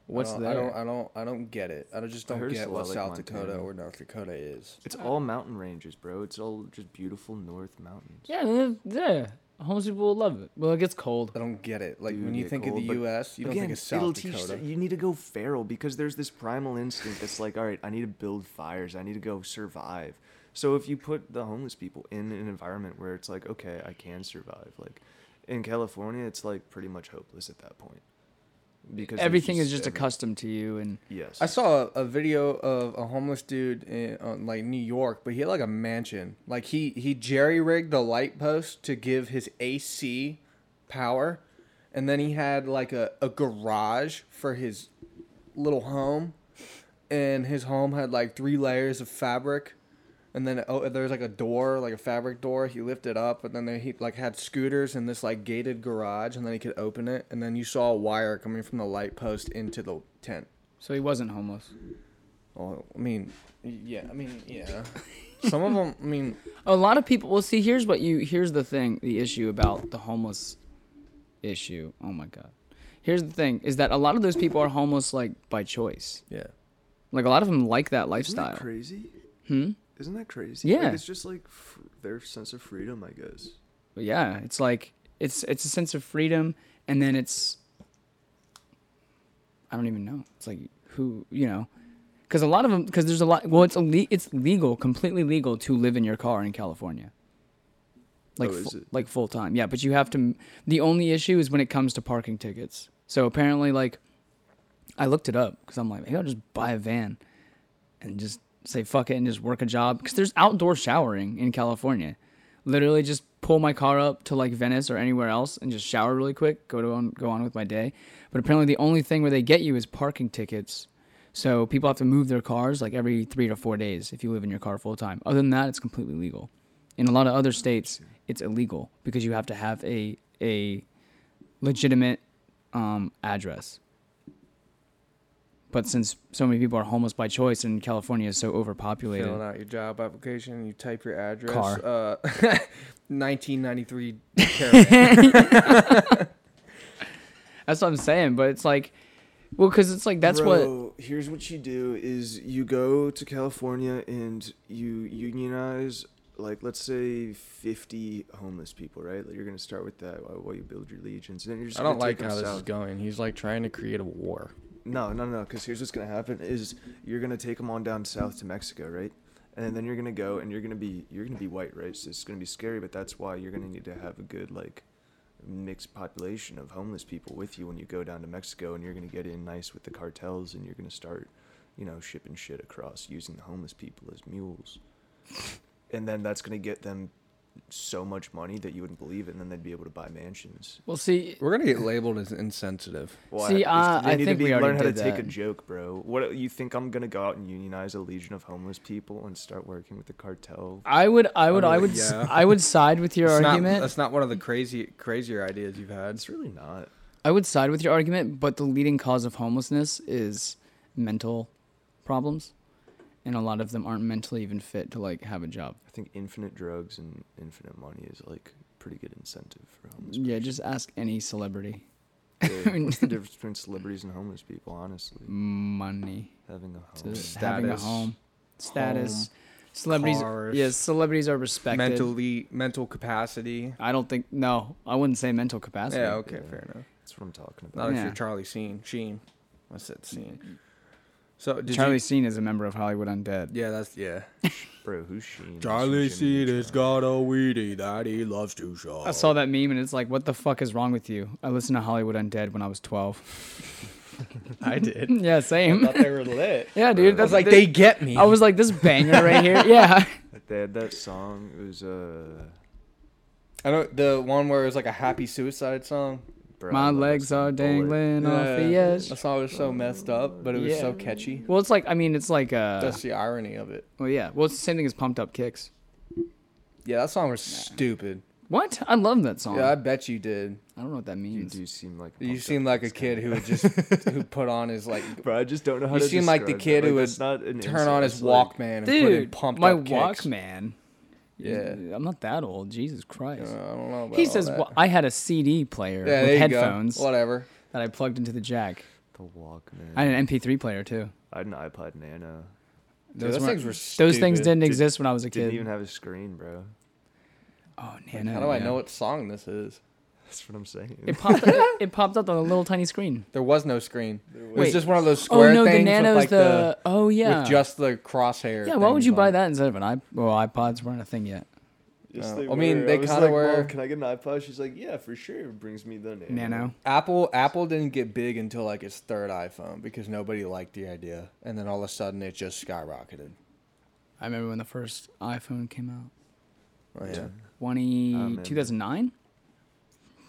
What's I there? I don't I don't I don't get it. I don't- just don't heard it's get what lot like South Dakota or North Dakota is. It's all mountain ranges, bro. It's all just beautiful North mountains. Yeah, yeah, yeah. Homeless people will love it. Well, it gets cold. I don't get it. Like Do when you think cold, of the U.S., you don't Again, think of it'll South teach Dakota. you need to go feral because there's this primal instinct that's like, all right, I need to build fires. I need to go survive. So if you put the homeless people in an environment where it's like, okay, I can survive, like in California, it's like pretty much hopeless at that point. Because there's Everything is just every- accustomed to you, and Yes. I saw a, a video of a homeless dude in uh, like New York, but he had like a mansion. Like he he jerry rigged the light post to give his AC power, and then he had like a, a garage for his little home, and his home had like three layers of fabric, and then oh, there was like a door, like a fabric door. He lifted up, and then there, he like had scooters in this like gated garage, and then he could open it, and then you saw a wire coming from the light post into the tent. so he wasn't homeless. Well, I mean, yeah, I mean, yeah. Some of them, I mean, A lot of people. Well, see, here's what you. Here's the thing. The issue about the homeless issue. Oh my god. Here's the thing: is that a lot of those people are homeless like by choice. yeah. Like a lot of them like that Isn't lifestyle. that crazy? Hmm. Isn't that crazy? Yeah. Like, it's just like f- their sense of freedom, I guess. But yeah, it's like it's it's a sense of freedom, and then it's I don't even know. It's like who you know, because a lot of them because there's a lot. Well, it's ille- it's legal, completely legal to live in your car in California. Like Oh, fu- like full time, yeah. But you have to. The only issue is when it comes to parking tickets. So apparently, like, I looked it up because I'm like, maybe I'll just buy a van, and just say fuck it and just work a job because there's outdoor showering in California literally just pull my car up to like Venice or anywhere else and just shower really quick, go to on, go on with my day. But apparently the only thing where they get you is parking tickets. So people have to move their cars like every 3 to 4 days if you live in your car full time. Other than that, it's completely legal. In a lot of other states, it's illegal because you have to have a a legitimate um, address. But since so many people are homeless by choice and California is so overpopulated, Filling out your job application, you type your address. Car. Uh, 1993. That's what I'm saying. But it's like, well, because it's like that's what. Here's what you do: is you go to California and you unionize, like let's say 50 homeless people, right? Like, you're gonna start with that while, while you build your legions, and then you're just I don't like how them this is going. He's like trying to create a war. No, no, no. Because here's what's gonna happen: is you're gonna take them on down south to Mexico, right? And then you're gonna go and you're gonna be you're gonna be white, right? So it's gonna be scary, but that's why you're gonna need to have a good like mixed population of homeless people with you when you go down to Mexico, and you're gonna get in nice with the cartels, and you're gonna start, you know, shipping shit across using the homeless people as mules, and then that's gonna get them so much money that you wouldn't believe it, and then they'd be able to buy mansions. Well, see, We're gonna get labeled as insensitive. Well, See, I, uh, I need think to we be, already learn how to did take a joke, bro. What you think I'm gonna go out and unionize a legion of homeless people and start working with the cartel? I would, I would, I I would, yeah. I would side with your That's not, argument. that's not one of the crazy, crazier ideas you've had. It's really not. I would side with your argument, but the leading cause of homelessness is mental problems, and a lot of them aren't mentally even fit to like have a job. I think infinite drugs and infinite money is like pretty good incentive for homeless. Yeah, just ask any celebrity. Yeah, What's the difference between celebrities and homeless people? Honestly, Money having a to home. having a Status. home, status. Home, celebrities, cars, yes, celebrities are respected. mentally, mental capacity. I don't think no, I wouldn't say mental capacity. Yeah, okay, Yeah. fair enough. That's what I'm talking Not about. if Yeah. you're Charlie Sheen. Sheen. I said Sheen. So did Charlie You, Sheen is a member of Hollywood Undead. yeah, that's yeah. Bro, who's Sheen? Charlie That's Jimmy Sheen has got a weedy that he loves to show. I saw that meme and it's like, what the fuck is wrong with you? I listened to Hollywood Undead when I was 12. I did. yeah, same. Thought they were lit. Yeah, dude. I That's was like, they, they get me. I was like, this banger right here. Yeah. They had that song. It was uh. I know the one where it was like a happy suicide song. Bro, My legs song. are Bullet. dangling off the Yeah. edge. The song was so messed up, but it was so catchy. Well, it's like, I mean, it's like, uh, That's the irony of it. well, yeah. Well, it's the same thing as Pumped Up Kicks. Yeah, that song was stupid. What? I love that song. Yeah, I bet you did. I don't know what that means. You do seem like. You seem like a kid guy. who would just who put on his like Bro, I just don't know how to You seem like the kid it. who Like, would not turn insult, on his it's like- Walkman and put in Dude, pumped my up kicks. Walkman. Yeah. I'm not that old. Jesus Uh, Christ. I don't know. About he all says, that. well, I had a CD player yeah, there with you headphones Go. Whatever. that I plugged into the jack. The Walkman. I had an MP3 player too. I had an iPod Nano. Dude, those weren't- things were Those things stupid. didn't Did- exist when I was a kid. Didn't even have a screen, bro. oh, Like, Nano. How do I yeah. know what song this is? That's what I'm saying. It popped. it, it popped up on a little tiny screen. There was no screen. It was Wait. just one of those square Oh square no, the things Nano's with like the, the, Oh yeah. with just the crosshair. yeah. Why would things you buy on it. that instead of an iPod? Well, iPods weren't a thing yet. Yes, Uh, I mean, they was kinda like, were- "Mom, can I get an iPod? She's like, yeah, for sure. It brings me the nano. Nano. Apple Apple didn't get big until like its third iPhone because nobody liked the idea, and then all of a sudden it just skyrocketed. I remember when the first iPhone came out. Oh, yeah. 20, man. 2009?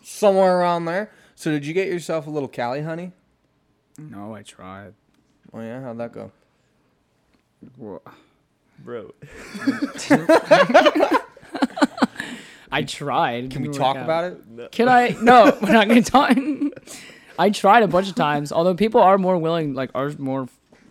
Somewhere around there. So did you get yourself a little Cali honey? No, I tried. Oh yeah, how'd that go? Bro. I tried. Can we talk about it? No. Can I? No, we're not gonna talk. I tried a bunch of times. Although people are more willing, like are more,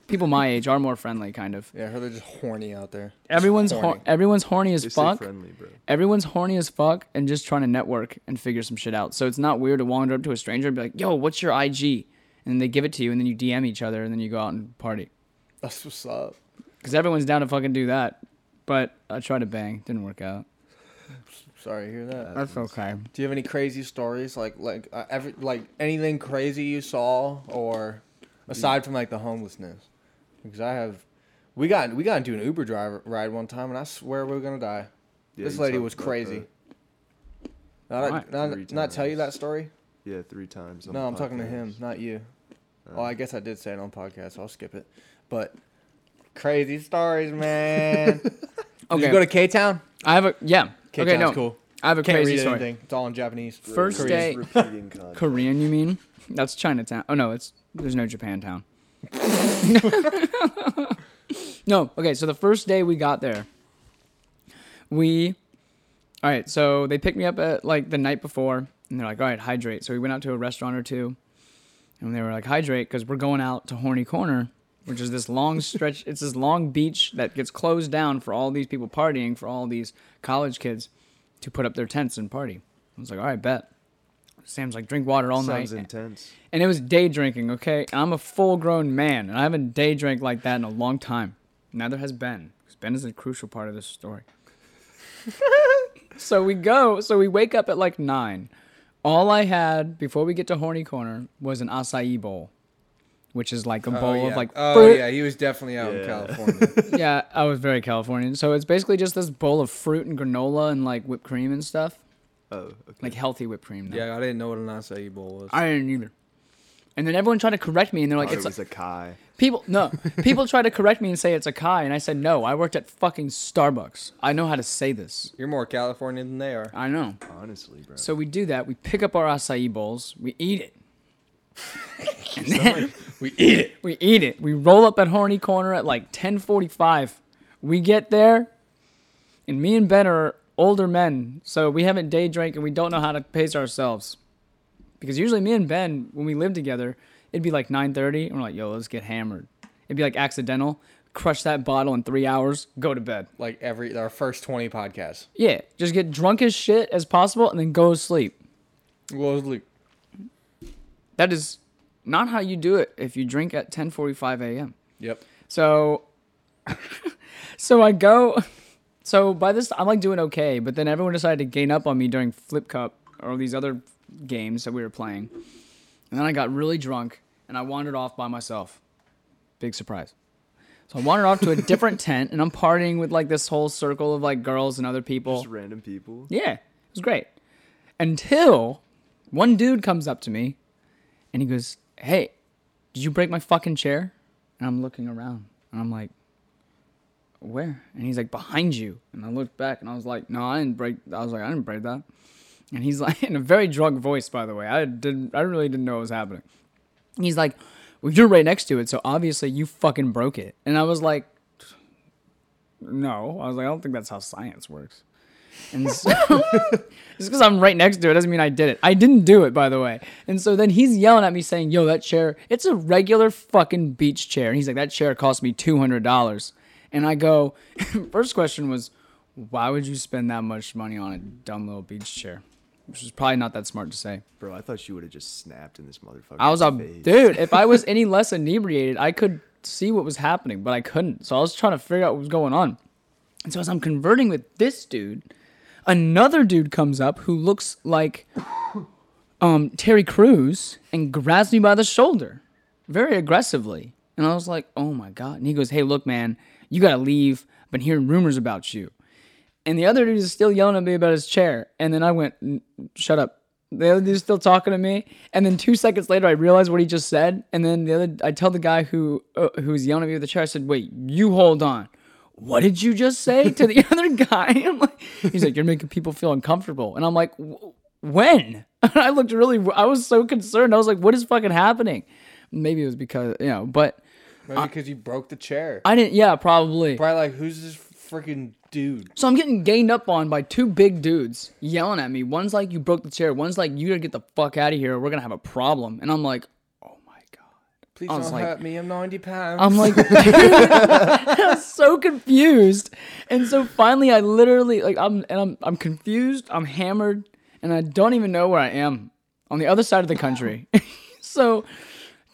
people my age are more friendly. Kind of. Yeah, I heard they're just horny out there. Just Everyone's hor- horny. everyone's horny as They stay fuck. friendly, bro. Everyone's horny as fuck and just trying to network and figure some shit out. So it's not weird to wander up to a stranger and be like, "Yo, what's your IG?" And then they give it to you, and then you DM each other, and then you go out and party. That's what's up. Because everyone's down to fucking do that. But I tried to bang, didn't work out. Sorry to hear that. That's okay. Do you have any crazy stories like like uh, every like anything crazy you saw or aside from like the homelessness? Because I have, we got we got into an Uber driver ride one time and I swear we were gonna die. Yeah, this lady was crazy. Not, Right. not, not tell you that story. Yeah, three times. on No, the I'm talking to him, not you. Oh. I guess I did say it on podcast, so I'll skip it. But crazy stories, man. Did Okay. you go to K Town? I have a yeah. K okay, no. cool. I have a Can't crazy read story. anything. It's all in Japanese. First Korean day- Korean, you mean? That's Chinatown. Oh no, it's there's no Japantown. no, okay. So the first day we got there, we, all right. So they picked me up at like the night before, and they're like, "All right, hydrate." So we went out to a restaurant or two, and they were like, "Hydrate," because we're going out to Horny Corner, which is this long stretch. it's this long beach that gets closed down for all these people partying, for all these college kids to put up their tents and party. I was like, "All right, bet." Sam's like, "Drink water all Sounds night." Sounds intense. and it was day drinking. Okay, I'm a full grown man, and I haven't day drank like that in a long time. Neither has Ben, because Ben is a crucial part of this story. so we go. So we wake up at like nine. All I had before we get to Horny Corner was an acai bowl, which is like a oh, bowl oh, yeah. of like oh fruit. yeah, he was definitely out in California. yeah, I was very Californian. So it's basically just this bowl of fruit and granola and like whipped cream and stuff, Oh, okay. like healthy whipped cream. though. yeah, I didn't know what an acai bowl was. I didn't either. And then everyone tried to correct me, and they're like, oh, Thought "It's it a, was a Kai. People no, people try to correct me and say it's a Kai, and I said no. I worked at fucking Starbucks. I know how to say this. You're more Californian than they are. I know. Honestly, bro. So we do that. We pick up our acai bowls. We eat it. and then We eat it. we eat it. We roll up at Horny Corner at like 10:45. We get there, and me and Ben are older men, so we haven't day drank and we don't know how to pace ourselves. Because usually me and Ben, when we lived together, it'd be like 9:30, and we're like, "Yo, let's get hammered." It'd be like accidental. Crush that bottle in three hours. Go to bed. Like every our first twenty podcasts. Yeah, just get drunk as shit as possible and then go to sleep. Go to sleep. That is not how you do it if you drink at 10:45 a.m. yep. So, so I go. So by this, I'm like doing okay, but then everyone decided to gain up on me during Flip Cup or these other games that we were playing, and then I got really drunk and I wandered off by myself. Big surprise. So I wandered off to a different tent and I'm partying with like this whole circle of like girls and other people. Just random people. Yeah, it was great. Until one dude comes up to me and he goes, Hey, did you break my fucking chair? And I'm looking around and I'm like, Where? And he's like, Behind you. And I looked back and I was like, No, I didn't break. I was like, I didn't break that. And he's like, in a very drunk voice, by the way. I didn't, I really didn't know what was happening. He's like, Well, you're right next to it, so obviously you fucking broke it. And I was like, No. I was like, I don't think that's how science works. And so, just because I'm right next to it doesn't mean I did it. I didn't do it, by the way. And so then he's yelling at me saying, Yo, that chair, it's a regular fucking beach chair. And he's like, That chair cost me $200. And I go, First question was, Why would you spend that much money on a dumb little beach chair? Which is probably not that smart to say. Bro, I thought you would have just snapped in this motherfucker. I was a dude. If I was any less inebriated, I could see what was happening, but I couldn't. So I was trying to figure out what was going on. And so as I'm converting with this dude, another dude comes up who looks like um, Terry Crews and grabs me by the shoulder very aggressively. And I was like, oh my God. And he goes, hey, look, man, you got to leave. I've been hearing rumors about you. And the other dude is still yelling at me about his chair. And then I went, shut up. The other dude's still talking to me. And then two seconds later, I realized what he just said. And then the other, I tell the guy who uh, who was yelling at me with the chair, I said, wait, you hold on. What did you just say to the other guy? I'm like, he's like, you're making people feel uncomfortable. And I'm like, "Wh- when? I looked really, I was so concerned. I was like, what is fucking happening? Maybe it was because, you know, but Maybe because you broke the chair. I didn't, yeah, probably. Probably like, who's this freaking dude? So I'm getting gained up on by two big dudes yelling at me. One's like, "You broke the chair." One's like, "You gotta get the fuck out of here. or We're gonna have a problem." And I'm like, "Oh my god." Please I don't like- hurt me. I'm 90 pounds. I'm like, dude, I was so confused. And so finally, I literally like I'm and I'm I'm confused. I'm hammered, and I don't even know where I am on the other side of the country. so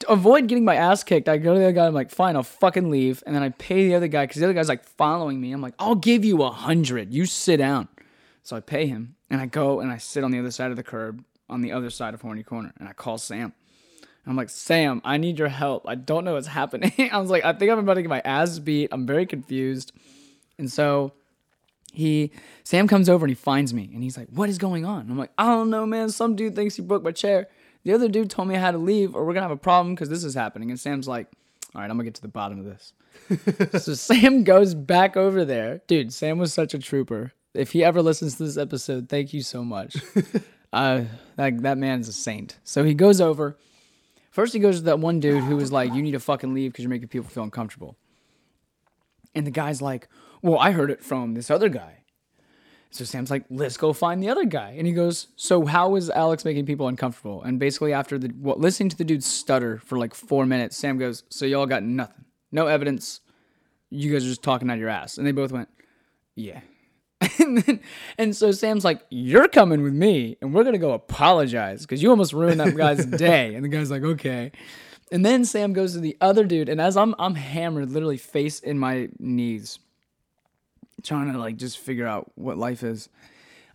to avoid getting my ass kicked, I go to the other guy. I'm like, fine, I'll fucking leave, and then I pay the other guy because the other guy's like following me. I'm like, I'll give you a hundred. You sit down. So I pay him, and I go and I sit on the other side of the curb on the other side of Horny Corner, and I call Sam. I'm like, Sam, I need your help. I don't know what's happening. I was like, I think I'm about to get my ass beat. I'm very confused. And so he, Sam comes over and he finds me and he's like, What is going on? I'm like, I don't know, man. Some dude thinks he broke my chair. The other dude told me I had to leave or we're to have a problem because this is happening. And Sam's like, All right, I'm to get to the bottom of this. so Sam goes back over there. Dude, Sam was such a trooper. If he ever listens to this episode, thank you so much. uh, that, that man's a saint. So he goes over. First, he goes to that one dude who was like, "You need to fucking leave because you're making people feel uncomfortable." And the guy's like, "Well, I heard it from this other guy." So Sam's like, "Let's go find the other guy." And he goes, "So how is Alex making people uncomfortable?" And basically, after the what, listening to the dude stutter for like four minutes, Sam goes, "So y'all got nothing, no evidence. You guys are just talking out your ass." And they both went, "Yeah." and then, and so Sam's like, "You're coming with me, and we're gonna go apologize because you almost ruined that guy's day." And the guy's like, "Okay." And then Sam goes to the other dude, and as I'm I'm hammered, literally face in my knees, trying to like just figure out what life is.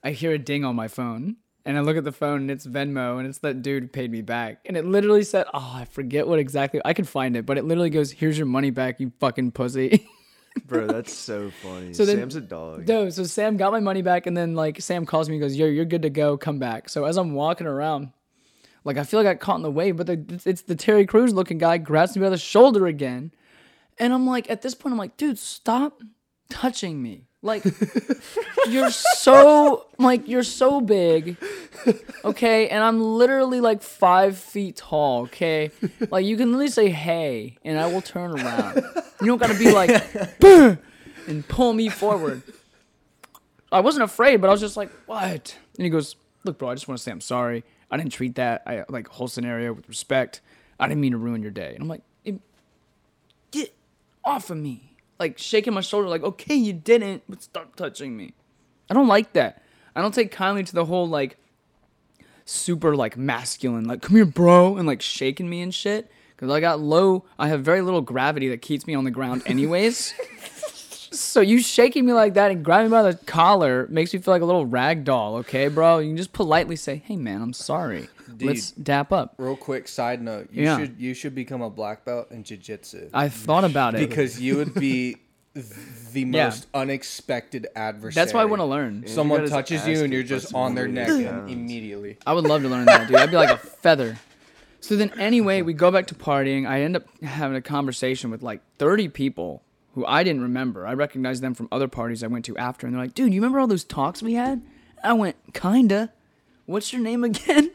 I hear a ding on my phone, and I look at the phone, and it's Venmo, and it's that dude who paid me back, and it literally said, "Oh, I forget what exactly I could find it, but it literally goes, "Here's your money back, you fucking pussy." Bro, that's so funny. So then- Sam's a dog. No, so Sam got my money back, and then like Sam calls me and goes, "Yo, you're good to go. Come back." So as I'm walking around, like I feel like I got caught in the wave, but the, it's- it's the Terry Crews looking guy grabs me by the shoulder again, and I'm like, at this point, I'm like, dude, stop touching me. Like you're so like you're so big, okay, and I'm literally like five feet tall, okay. Like you can literally say hey, and I will turn around. You don't gotta be like, and pull me forward. I wasn't afraid, but I was just like, what? And he goes, look, bro, I just want to say I'm sorry. I didn't treat that I like whole scenario with respect. I didn't mean to ruin your day. And I'm like, get off of me. Like shaking my shoulder, like, okay, you didn't, but stop touching me. I don't like that. I don't take kindly to the whole like super like masculine, like come here, bro, and like shaking me and shit. Cause I got low, I have very little gravity that keeps me on the ground, anyways. so you shaking me like that and grabbing me by the collar makes me feel like a little rag doll, okay, bro? You can just politely say, "Hey, man, I'm sorry. Let's dap up." Real quick side note: you Yeah. should you should become a black belt in jiu-jitsu I thought about it because you would be the Yeah. most unexpected adversary. That's why I want to learn. you Someone got touches you and you're just on their neck guys. immediately. I would love to learn that, dude. I'd be like a feather. So then, anyway, we go back to partying. I end up having a conversation with like 30 people who I didn't remember. I recognized them from other parties I went to after, and they're like, dude, you remember all those talks we had? I went, kinda. What's your name again?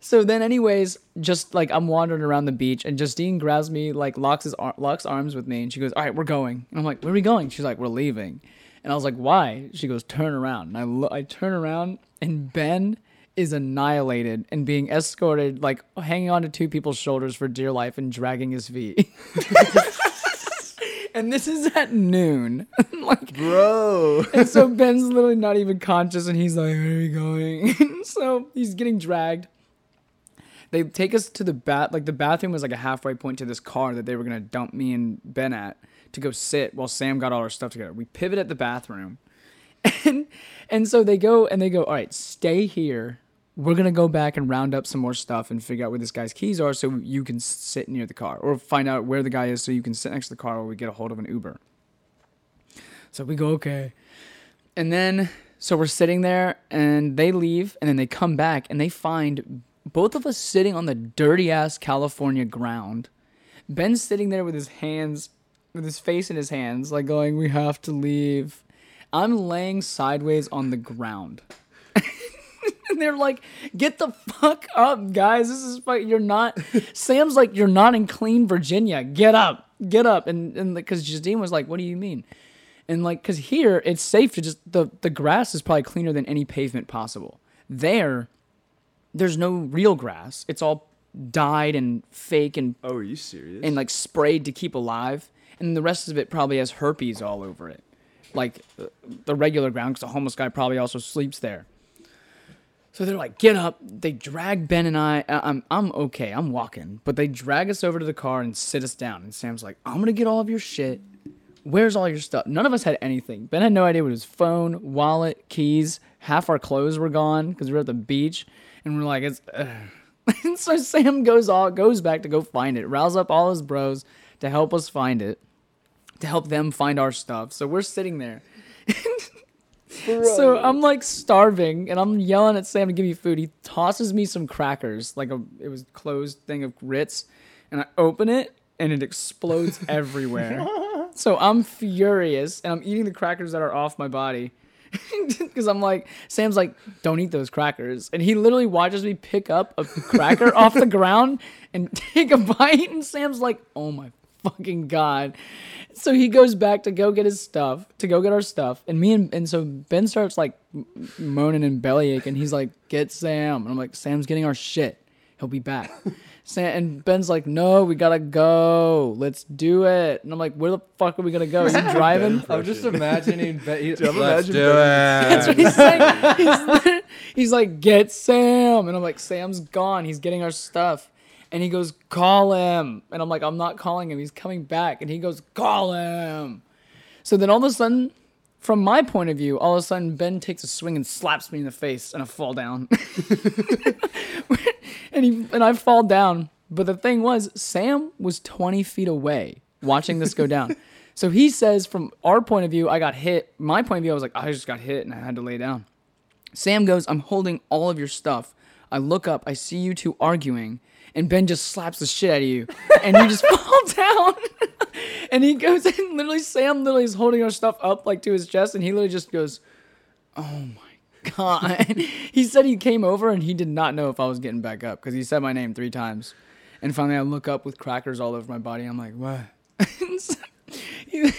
So then, anyways, just like I'm wandering around the beach, and Justine grabs me, like locks his ar- locks arms with me, and she goes, "All right, we're going." And I'm like, "Where are we going?" She's like, "We're leaving." And I was like, "Why?" She goes, "Turn around." And I lo- I turn around, and Ben is annihilated and being escorted, like hanging onto two people's shoulders for dear life and dragging his feet. and this is at noon, like Bro. and so Ben's literally not even conscious, and he's like, "Where are we going?" so he's getting dragged. They take us to the bat. Like the bathroom was like a halfway point to this car that they were gonna dump me and Ben at to go sit while Sam got all our stuff together. We pivot at the bathroom, and and so they go and they go, "All right, stay here we're gonna go back and round up some more stuff and figure out where this guy's keys are, so you can sit near the car, or find out where the guy is, so you can sit next to the car while we get a hold of an Uber." So we go, "Okay," and then so we're sitting there, and they leave, and then they come back, and they find both of us sitting on the dirty ass California ground. Ben's sitting there with his hands, with his face in his hands, like going, "We have to leave." I'm laying sideways on the ground. and they're like, "Get the fuck up, guys! This is fuck. You're not." Sam's like, "You're not in clean Virginia. Get up, get up!" And and because Justine was like, "What do you mean?" And like, because here it's safe to just the the grass is probably cleaner than any pavement possible. There, there's no real grass. It's all dyed and fake and Oh, are you serious? and like sprayed to keep alive, and the rest of it probably has herpes all over it, like the regular ground, because the homeless guy probably also sleeps there. So they're like, "Get up!" They drag Ben and I. I- I'm I'm okay. I'm walking, but they drag us over to the car and sit us down. And Sam's like, "I'm gonna get all of your shit. Where's all your stuff?" None of us had anything. Ben had no idea what his phone, wallet, keys. Half our clothes were gone because we were at the beach, and we're like, "It's." And so Sam goes all goes back to go find it, rouse up all his bros to help us find it, to help them find our stuff. So we're sitting there. so I'm like starving and I'm yelling at Sam to give me food. He tosses me some crackers, like a it was closed thing of grits, and I open it and it explodes everywhere. So I'm furious and I'm eating the crackers that are off my body. Because I'm like, Sam's like, don't eat those crackers. And he literally watches me pick up a cracker off the ground and take a bite. And Sam's like, oh my fucking God. So he goes back to go get his stuff, to go get our stuff. And me and, and so Ben starts like moaning and bellyache. And he's like, get Sam. And I'm like, Sam's getting our shit. He'll be back. Sam, and Ben's like, no, we gotta go. Let's do it. And I'm like, where the fuck are we gonna go? Are you driving? I'm just imagining. Be- he, Dude, I'm Let's imagining do That's it. what he's saying. He's, he's like, get Sam. And I'm like, Sam's gone. He's getting our stuff. And he goes, call him. And I'm like, I'm not calling him. He's coming back. And he goes, call him. So then all of a sudden, from my point of view, all of a sudden Ben takes a swing and slaps me in the face and I fall down. and he and I fall down. But the thing was, Sam was 20 feet away watching this go down. so he says, from our point of view, I got hit. My point of view, I was like, I just got hit and I had to lay down. Sam goes, I'm holding all of your stuff. I look up, I see you two arguing, and Ben just slaps the shit out of you, and you just fall down. and he goes, and literally, Sam literally is holding our stuff up like to his chest, and he literally just goes, Oh my God. he said he came over and he did not know if I was getting back up because he said my name three times. And finally, I look up with crackers all over my body. I'm like, what? so, he-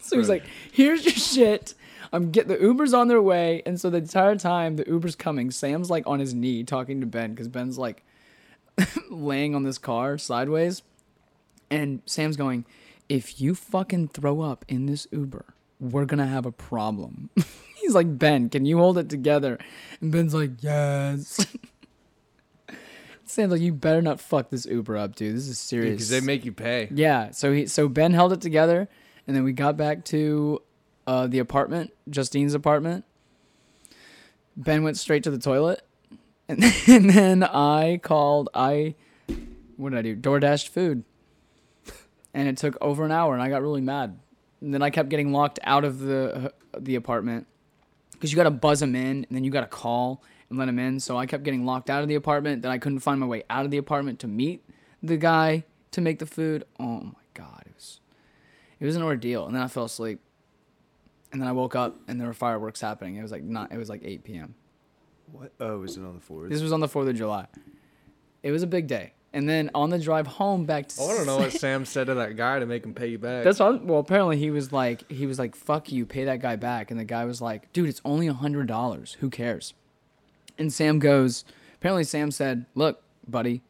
so he's like, here's your shit. I'm get the Uber's on their way, and so the entire time the Uber's coming, Sam's like on his knee talking to Ben because Ben's like laying on this car sideways, and Sam's going, "If you fucking throw up in this Uber, we're gonna have a problem." He's like, "Ben, can you hold it together?" And Ben's like, "Yes." Sam's like, "You better not fuck this Uber up, dude. This is serious." Because they make you pay. Yeah. So he so Ben held it together, and then we got back to uh, the apartment, Justine's apartment. Ben went straight to the toilet, and, and then I called. I what did I do? DoorDashed food, and it took over an hour, and I got really mad. And then I kept getting locked out of the uh, the apartment because you got to buzz them in, and then you got to call and let them in. So I kept getting locked out of the apartment. Then I couldn't find my way out of the apartment to meet the guy to make the food. Oh my god, it was it was an ordeal. And then I fell asleep, and then I woke up and there were fireworks happening. It was like not. It was like 8 p.m. What? Oh, was it on the fourth? This was on the 4th of July. It was a big day. And then on the drive home back to oh, I want to know what Sam said to that guy to make him pay you back. That's all. Well, apparently he was like, he was like, "Fuck you, pay that guy back." And the guy was like, "Dude, it's only a hundred dollars. Who cares?" And Sam goes. Apparently, Sam said, "Look, buddy,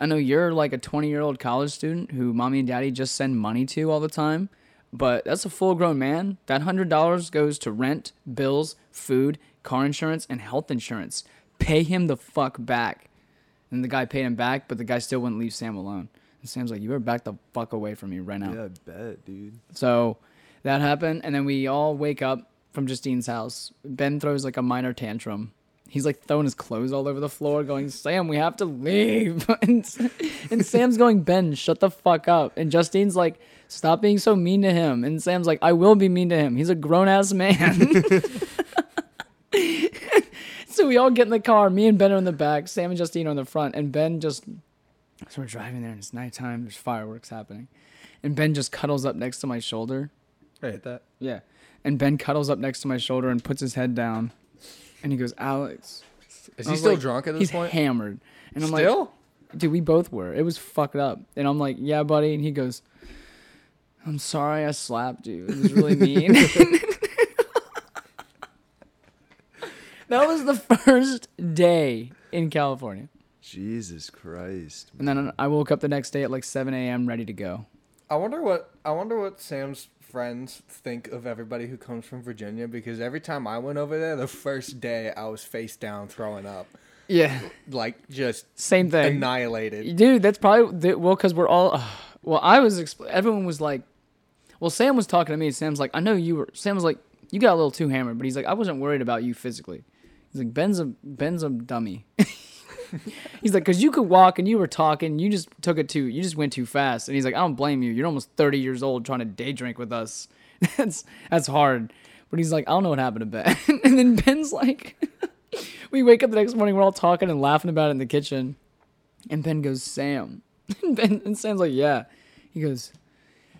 I know you're like a 20 year old college student who mommy and daddy just send money to all the time, but that's a full grown man. That hundred dollars goes to rent, bills, food, car insurance, and health insurance. Pay him the fuck back." And the guy paid him back, but the guy still wouldn't leave Sam alone. And Sam's like, "You better back the fuck away from me right now." Yeah, I bet, dude. So that happened, and then we all wake up from Justine's house. Ben throws like a minor tantrum, He's like throwing his clothes all over the floor, going, Sam, we have to leave. and, and Sam's going, Ben, shut the fuck up. And Justine's like, stop being so mean to him. And Sam's like, I will be mean to him. He's a grown ass man. so we all get in the car. Me and Ben are in the back. Sam and Justine are in the front. And Ben just, so we're driving there and it's nighttime. There's fireworks happening. And Ben just cuddles up next to my shoulder. I hate that. Yeah. And Ben cuddles up next to my shoulder and puts his head down. And he goes, Alex. Is he still like- drunk at this He's point? hammered. And I'm Still? like, dude, we both were. It was fucked up. And I'm like, yeah, buddy. And he goes, I'm sorry I slapped you. It was really mean. that was the first day in California. Jesus Christ. And then I woke up the next day at like 7 a.m. ready to go. I wonder what I wonder what Sam's friends think of everybody who comes from Virginia because every time I went over there, the first day I was face down throwing up, Yeah. like just Same thing. annihilated. Dude, that's probably well because we're all. well, I was. Expl- everyone was like, well, Sam was talking to me. Sam's like, I know you were. Sam was like, you got a little too hammered, but he's like, I wasn't worried about you physically. He's like, Ben's a Ben's a dummy. he's like, cause you could walk and you were talking, you just took it too. You just went too fast. And he's like, I don't blame you. You're almost 30 years old trying to day drink with us. that's that's hard. But he's like, I don't know what happened to Ben. and then Ben's like, we wake up the next morning, we're all talking and laughing about it in the kitchen. And Ben goes, Sam. And, ben, and Sam's like, yeah. He goes,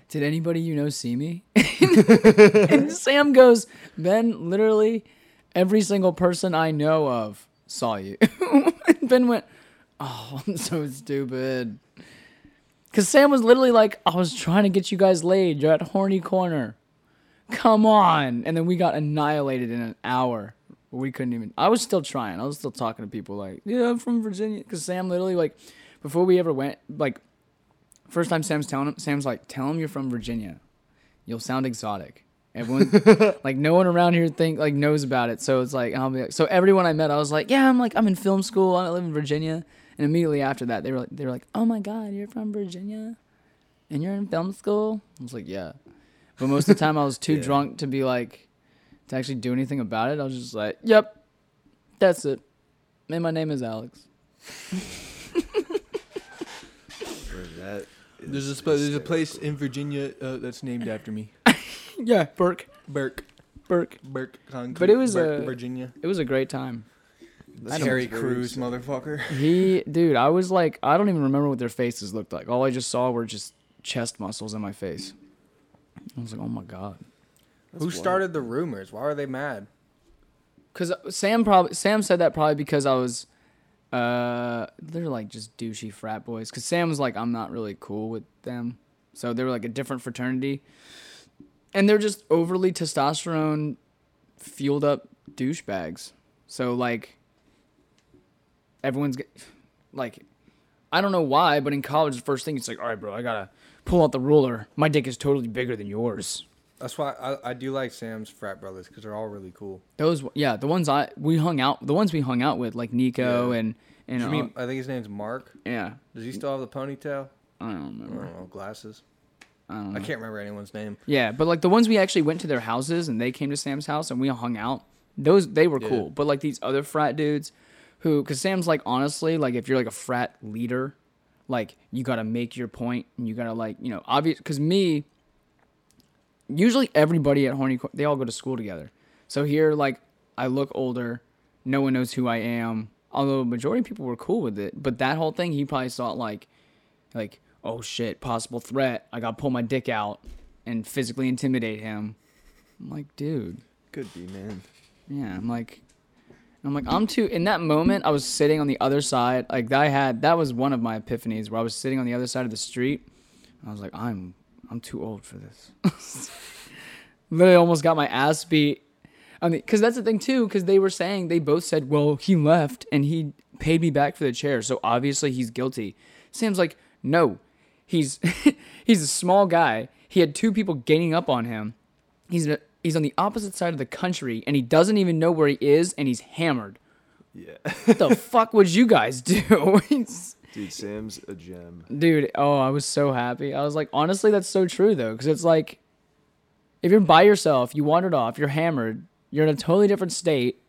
did anybody you know see me? and Sam goes, Ben, literally every single person I know of saw you. and Ben went, oh, I'm so stupid. Because Sam was literally like, I was trying to get you guys laid. You're at Horny Corner. Come on. And then we got annihilated in an hour. We couldn't even. I was still trying. I was still talking to people like, yeah, I'm from Virginia. Because Sam literally, like, before we ever went, like, first time Sam's telling him, Sam's like, tell him you're from Virginia. You'll sound exotic. Everyone, like, no one around here think like knows about it. So it's like, I'll be like, so everyone I met, I was like, yeah, I'm like, I'm in film school. I live in Virginia. And immediately after that, they were like, they were like, oh my god, you're from Virginia, and you're in film school. I was like, yeah. But most of the time, I was too Yeah. drunk to be like, to actually do anything about it. I was just like, yep, that's it. And my name is Alex. Bro, that There's a sp- there's a place in Virginia uh, that's named after me, yeah, Burke. Burke, Burke. Burke, Concrete, But it was Burke, a- Virginia. It was a great time. That's Terry very Crews, motherfucker. He, dude, I was like, I don't even remember what their faces looked like. All I just saw were just chest muscles in my face. I was like, oh my god. Who started the rumors? Why are they mad? Cause Sam probably Sam said that probably because I was, uh, they're like just douchey frat boys. Cause Sam was like, I'm not really cool with them, so they were like a different fraternity, and they're just overly testosterone fueled up douchebags. So like, everyone's get, like, I don't know why, but in college, the first thing it's like, all right, bro, I gotta pull out the ruler. My dick is totally bigger than yours. That's why I, I do like Sam's frat brothers because they're all really cool. Those, yeah, the ones I we hung out, the ones we hung out with, like Nico Yeah. and and You mean, I think his name's Mark. yeah, Does he still have the ponytail? I don't I remember. don't know, glasses. I don't I can't remember anyone's name. Yeah, but like the ones we actually went to their houses and they came to Sam's house and we hung out. Those they were Yeah. cool. But like these other frat dudes, who, because Sam's like honestly, like if you're like a frat leader, like you gotta make your point and you gotta like you know obvious. Because me, usually everybody at Horny, they all go to school together. So here, like I look older, no one knows who I am. Although majority of people were cool with it, but that whole thing he probably saw it like, like oh shit, possible threat. I gotta pull my dick out and physically intimidate him. I'm like, dude, Could be, man. yeah. I'm like, I'm like, I'm too. In that moment, I was sitting on the other side. Like I had that was one of my epiphanies where I was sitting on the other side of the street. I was like, I'm, I'm too old for this. Literally, almost got my ass beat. I mean, because that's the thing too. Because they were saying they both said, well, he left and he paid me back for the chair, so obviously he's guilty. Sam's like, no, he's he's a small guy. He had two people gaining up on him. He's a, he's on the opposite side of the country and he doesn't even know where he is and he's hammered. Yeah. What the fuck would you guys do? Dude, Sam's a gem. Dude, oh, I was so happy. I was like, honestly, that's so true though, because it's like, if you're by yourself, you wandered off, you're hammered, you're in a totally different state,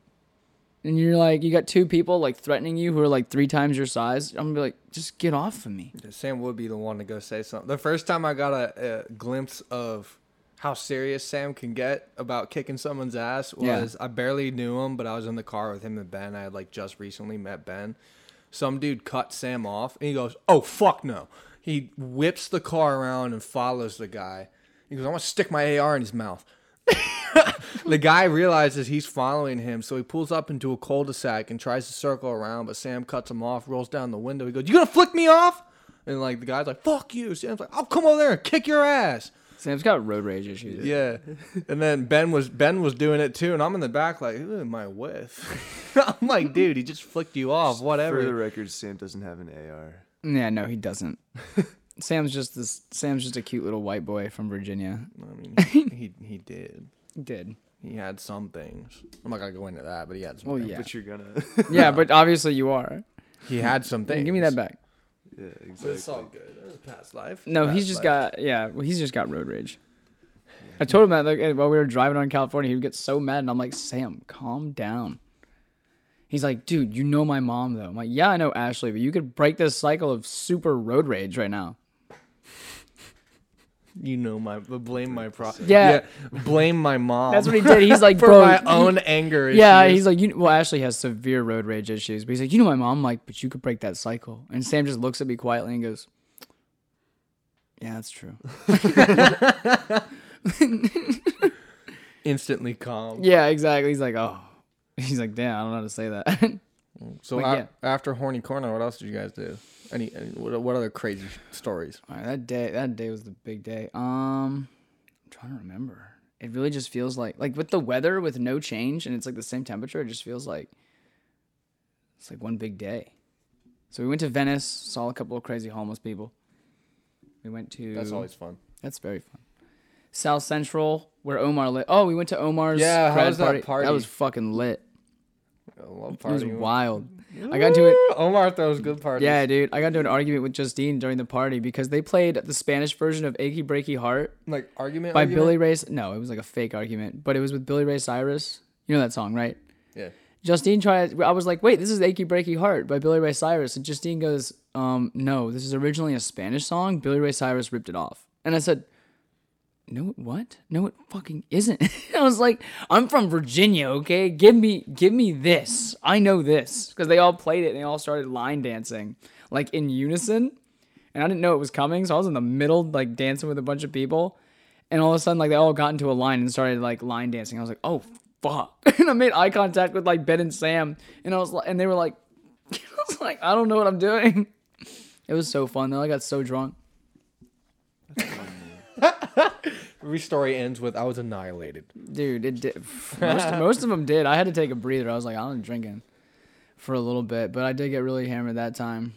and you're like, you got two people like threatening you who are like three times your size. I'm gonna be like, just get off of me. Sam would be the one to go say something. The first time I got a, a glimpse of how serious Sam can get about kicking someone's ass Yeah. was I barely knew him, but I was in the car with him and Ben. I had like just recently met Ben. Some dude cut Sam off and he goes, Oh fuck no. He whips the car around and follows the guy. He goes, I want to stick my AR in his mouth. The guy realizes he's following him, so he pulls up into a cul-de-sac and tries to circle around, but Sam cuts him off, rolls down the window. He goes, "You gonna flick me off?" And like the guy's like, "Fuck you." Sam's like, "I'll come over there and kick your ass." Sam's got road rage issues. Yeah. And then Ben was Ben was doing it too, and I'm in the back like, "Who am I with?" I'm like, "Dude, he just flicked you off. Whatever." For the record, Sam doesn't have an AR. Yeah, no, he doesn't. Sam's just this. Sam's just a cute little white boy from Virginia. I mean, he he did. He did. He had some things. I'm not gonna go into that, but he had some. Well, things. yeah. But you're gonna. Yeah, but obviously you are. He had some things. Give me that back. yeah, But exactly. it's all good. It was past life. No, Past he's just life. got yeah. Well, he's just got road rage. I told him that like while we were driving on California, he would get so mad, and I'm like, Sam, calm down. He's like, dude, you know my mom though. I'm like, yeah, I know Ashley, but you could break this cycle of super road rage right now. You know my blame my pro. Yeah. blame my mom. That's what he did. He's like, for bro, my he- own anger. Yeah, issues. he's like, you. Well, Ashley has severe road rage issues, but he's like, you know my mom. I'm like, but you could break that cycle. And Sam just looks at me quietly and goes, Yeah, that's true. instantly calm. yeah, exactly. He's like, oh. He's like, damn, I don't know how to say that. So But a- yeah. after horny corner, what else did you guys do? Any, any what, what other crazy stories? All right, that day, that day was the big day. Um, I'm trying to remember. It really just feels like, like with the weather, with no change, and it's like the same temperature. It just feels like it's like one big day. So we went to Venice, saw a couple of crazy homeless people. We went to. That's always fun. That's very fun. South Central, where Omar lit. Oh, we went to Omar's. Yeah, how was that party? That was fucking lit. I love It was wild. I got into it. Omar throws good parties. Yeah, dude. I got into an argument with Justine during the party because they played the Spanish version of "Achy Breaky Heart" like argument by argument? Billy Ray. No, it was like a fake argument, but it was with Billy Ray Cyrus. You know that song, right? Yeah. Justine tried. I was like, "Wait, this is "Achy Breaky Heart" by Billy Ray Cyrus," and Justine goes, "Um, no, this is originally a Spanish song. Billy Ray Cyrus ripped it off." And I said, "No, what? No, it fucking isn't." I was like, "I'm from Virginia, okay? Give me, give me this. I know this because they all played it and they all started line dancing like in unison." And I didn't know it was coming, so I was in the middle, like dancing with a bunch of people. And all of a sudden, like they all got into a line and started like line dancing. I was like, "Oh fuck!" And I made eye contact with like Ben and Sam, and I was like, and they were like, "I was like, I don't know what I'm doing." It was so fun though. I got so drunk. Every story ends with I was annihilated. Dude, it did. Most, most of them did. I had to take a breather. I was like, I'm drinking for a little bit, but I did get really hammered that time.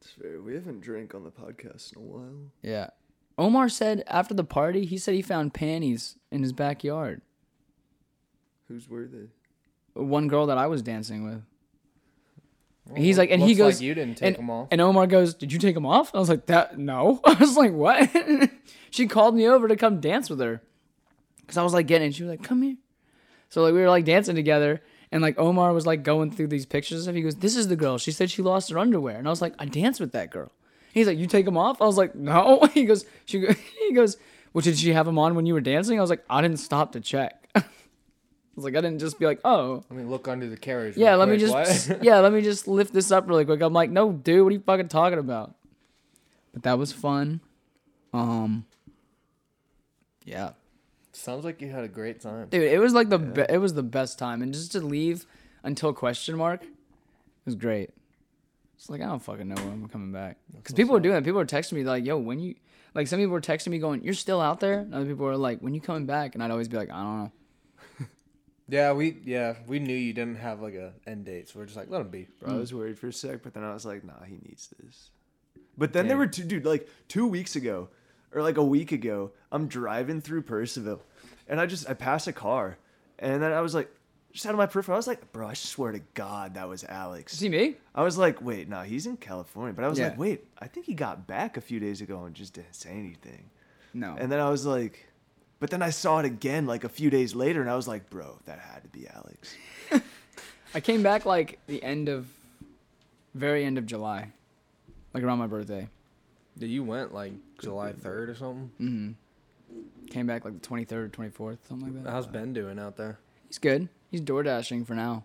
It's fair. We haven't drank on the podcast in a while. Yeah. Omar said after the party, he said he found panties in his backyard. Whose were they? One girl that I was dancing with. He's like, and he goes, like you didn't take and, them off. And Omar goes, "Did you take them off?" I was like, "That no." I was like, "What?" she called me over to come dance with her, because I was like getting. She was like, "Come here." So like we were like dancing together, and like Omar was like going through these pictures and stuff. He goes, "This is the girl." She said she lost her underwear, and I was like, "I danced with that girl." He's like, "You take them off?" I was like, "No." He goes, "She." He goes, "Well, did she have them on when you were dancing?" I was like, "I didn't stop to check." Was like, I didn't just be like, "Oh." Let me look under the carriage. Yeah, let me just What? yeah, let me just lift this up really quick. I'm like, no, dude, what are you fucking talking about? But that was fun. Um, yeah, Sounds like you had a great time. dude, it was like the be- it was the best time, and just to leave until question mark, it was great. It's like I don't fucking know when I'm coming back because people were doing that. People were texting me like, "Yo, when you?" Like some people were texting me going, "You're still out there." And other people were like, "When you coming back?" And I'd always be like, "I don't know." Yeah, we yeah we knew you didn't have like a end date, so we're just like let him be. Bro, I was worried for a sec, but then I was like, nah, he needs this. But then Yeah. there were two, dude, like two weeks ago, or like a week ago, I'm driving through Percival, and I just I passed a car, and then I was like, just out of my peripheral, I was like, bro, I swear to God that was Alex. See me? I was like, wait, no, he's in California, but I was Yeah. like, wait, I think he got back a few days ago and just didn't say anything. No. And then I was like, but then I saw it again like a few days later, and I was like, bro, that had to be Alex. I came back like the end of, very end of July, like around my birthday. Yeah, you went like July third or something. Mm-hmm. Came back like the twenty third or twenty fourth, something like that. How's Ben doing out there? He's good. He's door dashing for now.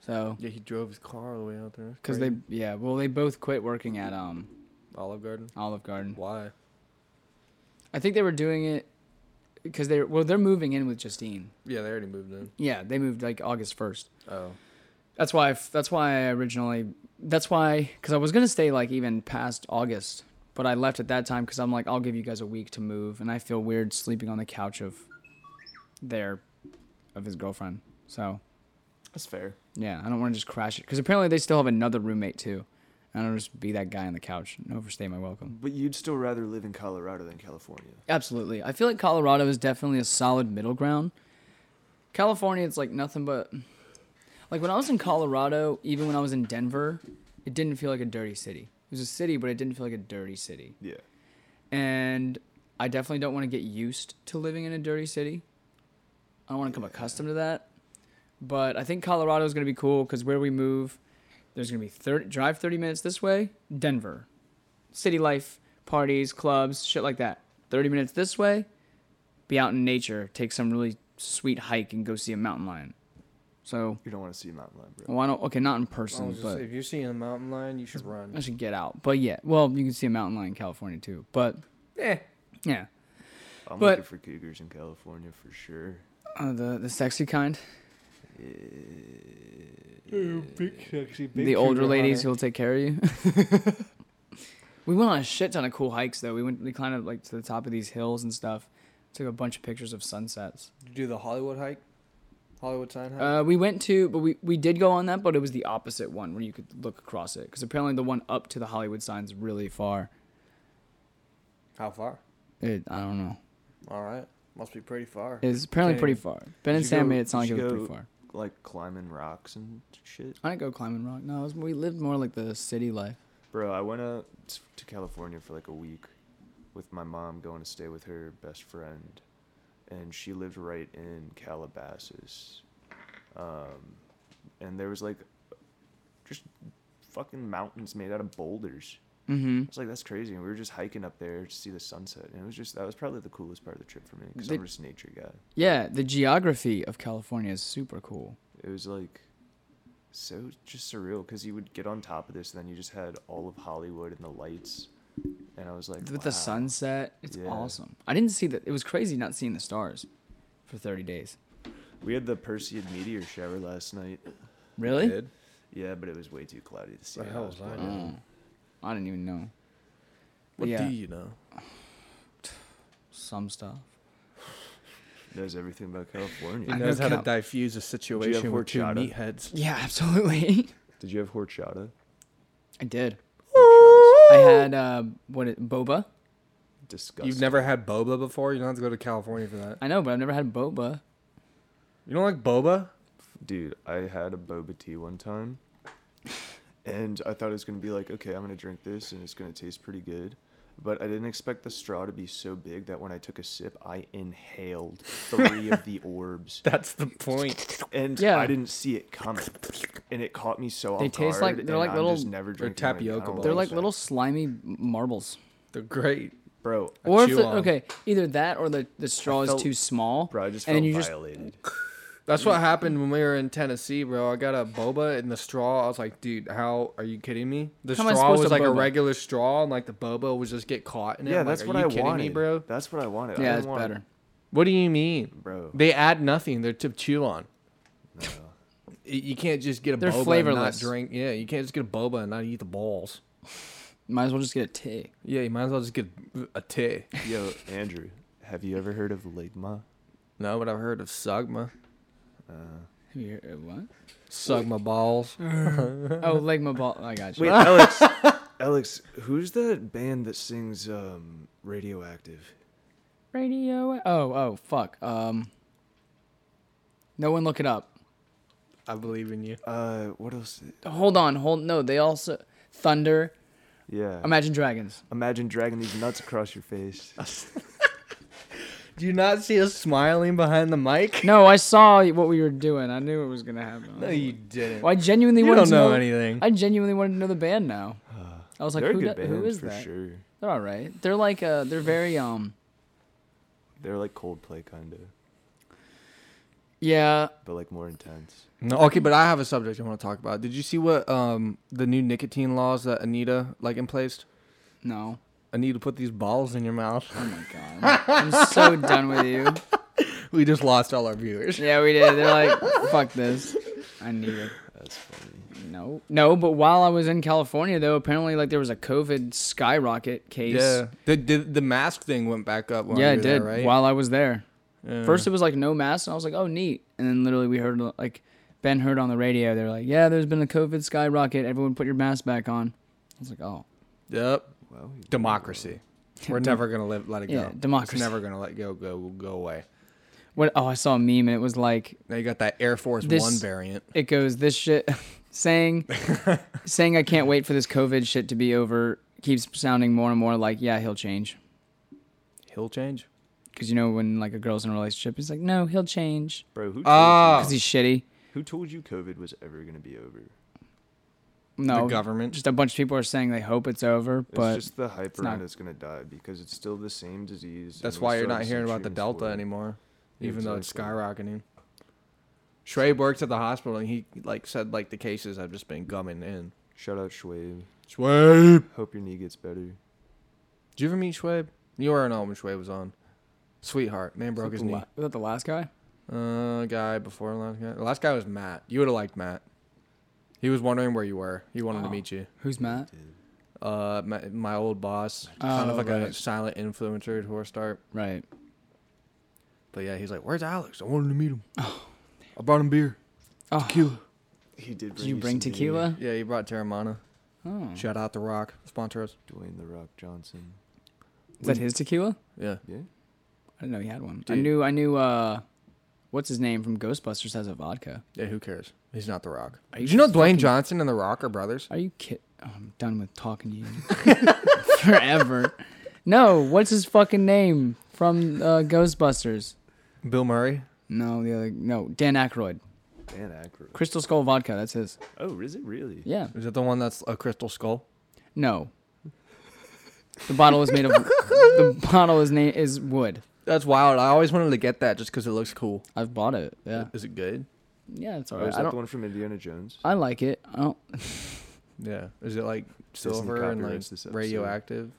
So, Yeah, he drove his car all the way out there. cause they yeah, well they both quit working at um Olive Garden. Olive Garden. Why? I think they were doing it because they're well they're moving in with Justine. Yeah, they already moved in. Yeah, they moved like August first. Oh, That's why. I that's why I originally. That's why because I was gonna stay like even past August, but I left at that time because I'm like I'll give you guys a week to move, and I feel weird sleeping on the couch of their of his girlfriend. So That's fair. yeah, I don't want to just crash it because apparently they still have another roommate too. I don't just be that guy on the couch and overstay my welcome. But you'd still rather live in Colorado than California. Absolutely, I feel like Colorado is definitely a solid middle ground. California, it's like nothing but like when I was in Colorado, even when I was in Denver, it didn't feel like a dirty city. It was a city, but it didn't feel like a dirty city. Yeah. And I definitely don't want to get used to living in a dirty city. I don't want to become accustomed to that. But I think Colorado is going to be cool because where we move, there's going to be 30, drive 30 minutes this way, Denver. City life, parties, clubs, shit like that. 30 minutes this way, be out in nature, take some really sweet hike and go see a mountain lion. So, You don't want to see a mountain lion, bro. well, I don't, okay, not in person, was but if you're seeing a mountain lion, you should run. I should get out. But yeah, well, you can see a mountain lion in California too. But Eh. yeah, I'm But- looking for cougars in California for sure. uh, the the sexy kind, big sexy, the older ladies who'll take care of you. we went on a shit ton of cool hikes though. We went, we climbed up like to the top of these hills and stuff. Took a bunch of pictures of sunsets. Did you do the Hollywood hike? Hollywood sign hike? Uh, we went to, but we we did go on that, but it was the opposite one where you could look across it because apparently the one up to the Hollywood sign's really far. How far? It I don't know. All right. Must be pretty far. It's apparently Okay. pretty far. Ben and Sam go- made it sound like it was you pretty far. Like climbing rocks and shit. I didn't go climbing rock. No, was, we lived more like the city life. Bro, I went out to California for like a week with my mom going to stay with her best friend. And she lived right in Calabasas. Um, and there was like just fucking mountains made out of boulders. Mm-hmm. I was like, that's crazy. And we were just hiking up there to see the sunset. And it was just, that was probably the coolest part of the trip for me because I'm just a nature guy. Yeah, the geography of California is super cool. It was like so just surreal because you would get on top of this and then you just had all of Hollywood and the lights. And I was like, With the sunset, it's Yeah. awesome. I didn't see that. It was crazy not seeing the stars for 30 days. We had the Perseid meteor shower last night. Really? Did? Yeah, but it was way too cloudy to see. The hell was I blind. doing? Oh, I didn't even know. What yeah, do you know? some stuff. Knows everything about California. He I know knows how to diffuse a situation with two meatheads. Yeah, absolutely. Did you have horchata? I did. I had uh, what it, boba. disgusting. You've never had boba before? You don't have to go to California for that. I know, but I've never had boba. You don't like boba? Dude, I had a boba tea one time, and I thought it was gonna be like, okay, I'm gonna drink this, and it's gonna taste pretty good. But I didn't expect the straw to be so big that when I took a sip, I inhaled three of the orbs, That's the point. and Yeah. I didn't see it coming, and it caught me so off They off taste guard, like- they're and like I'm little- just never they're drinking them tapioca don't balls. They're like like little slimy m- marbles. They're great. bro. I Or if chew the, on 'em. okay, either that or the, the straw is felt- too small. Bro, I just and felt then you just violated. That's what happened when we were in Tennessee, bro. I got a boba in the straw. I was like, dude, how are you kidding me? The How am I straw supposed was to like a boba? regular straw, and like the boba would just get caught in it. yeah, I'm like, that's are what you I kidding wanted, me, bro. That's what I wanted. I yeah, didn't it's want- better. What do you mean? bro. They add nothing. They're to chew on. No. Y- You can't just get a They're boba and flavorless. not drink. Yeah, you can't just get a boba and not eat the balls. Might as well just get a tea. Yeah, you might as well just get a tea. Yo, Andrew, have you ever heard of Ligma? No, but I've heard of Sugma. Uh, Have you heard- uh, what? Sugma balls. Oh, leg my ball. I got you. wait, Alex. Alex, who's that band that sings um, "Radioactive"? Radio. Oh, oh, fuck. Um. No one look it up. I believe in you. Uh, what else? Hold on, hold. No, they also Thunder. Yeah. Imagine Dragons. Imagine dragging these nuts across your face. Do you not see us smiling behind the mic? No, I saw what we were doing. I knew it was gonna happen. No, you didn't. Well, I genuinely you wanted don't to know know anything. I genuinely wanted to know the band now. I was like, They're who, a good da- band who is for that? sure. They're all right. They're like uh, they're very um, They're like Coldplay kind of, yeah. but like more intense. No, okay, but I have a subject I want to talk about. Did you see what um the new nicotine laws that Anita like in place? need to put these balls in your mouth. Oh my god. I'm so done with you. We just lost all our viewers. Yeah, we did. They're like, fuck this. I need it. That's funny. No, no. But while I was in California, though, apparently like there was a COVID skyrocket case. Yeah, the, the the mask thing went back up. While yeah, you it were there, did. right? While I was there, Yeah. first it was like no mask, and I was like, oh neat. And then literally we heard like Ben heard on the radio, they're like, yeah, there's been a COVID skyrocket. Everyone put your mask back on. I was like, oh, Yep. Wow. you- Democracy. We're never gonna let let it Yeah, go. democracy. It's never gonna let go go go away. what? Oh, I saw a meme and it was like, Now you got that Air Force This- One variant. it goes this shit saying saying I can't wait for this COVID shit to be over keeps sounding more and more like yeah he'll change He'll change. because you know when like a girl's in a relationship he's like no he'll change Bro, who told, Ah. because he's shitty who told you COVID was ever gonna be over? No the government. just a bunch of people are saying they hope it's over It's but just the hype it's not- around it's gonna die because it's still the same disease. That's and why you're still not hearing same about the treatments Delta for it. anymore, Yeah, even though it's exactly. skyrocketing. Shrey works at the hospital and he like said like the cases have just been gumming in. Shout out Schwabe. Schwabe. Hope your knee gets better. Did you ever meet Schwabe? You were on when Schwabe was on. Sweetheart, man broke his knee. la- was that the last guy Uh, guy before last guy. The last guy was Matt. You would have liked Matt. He was wondering where you were. He wanted to Oh. meet you. who's Matt Uh, my, my old boss, kind of Oh, like a right. silent influencer at Horse Start. right But yeah, he's like, "Where's Alex? I wanted to meet him. I brought him beer, oh tequila. He did. did you bring some beer. tequila Yeah, he brought Teremana. oh Shout out The Rock, sponsor us. Dwayne the Rock Johnson. is that his tequila Yeah, Yeah. I didn't know he had one I Dude. knew I knew uh what's his name from Ghostbusters has a vodka yeah. Who cares? He's not The Rock. Are Did you know just Dwayne fucking- Johnson and The Rock are brothers? Are you kid? Oh, I'm done with talking to you forever. No, what's his fucking name from uh, Ghostbusters? Bill Murray. No, the other no Dan Aykroyd. Dan Aykroyd. Crystal Skull vodka. That's his. Oh, is it really? Yeah. Is that the one that's a crystal skull? No. The bottle is made of. the bottle is name is wood. That's wild. I always wanted to get that just because it looks cool. I've bought it. Yeah. Is it good? Yeah, it's Oh, alright. is I that don't. the one from Indiana Jones? I like it. I don't. Yeah. Is it like Disney silver and like copyrights this episode. radioactive?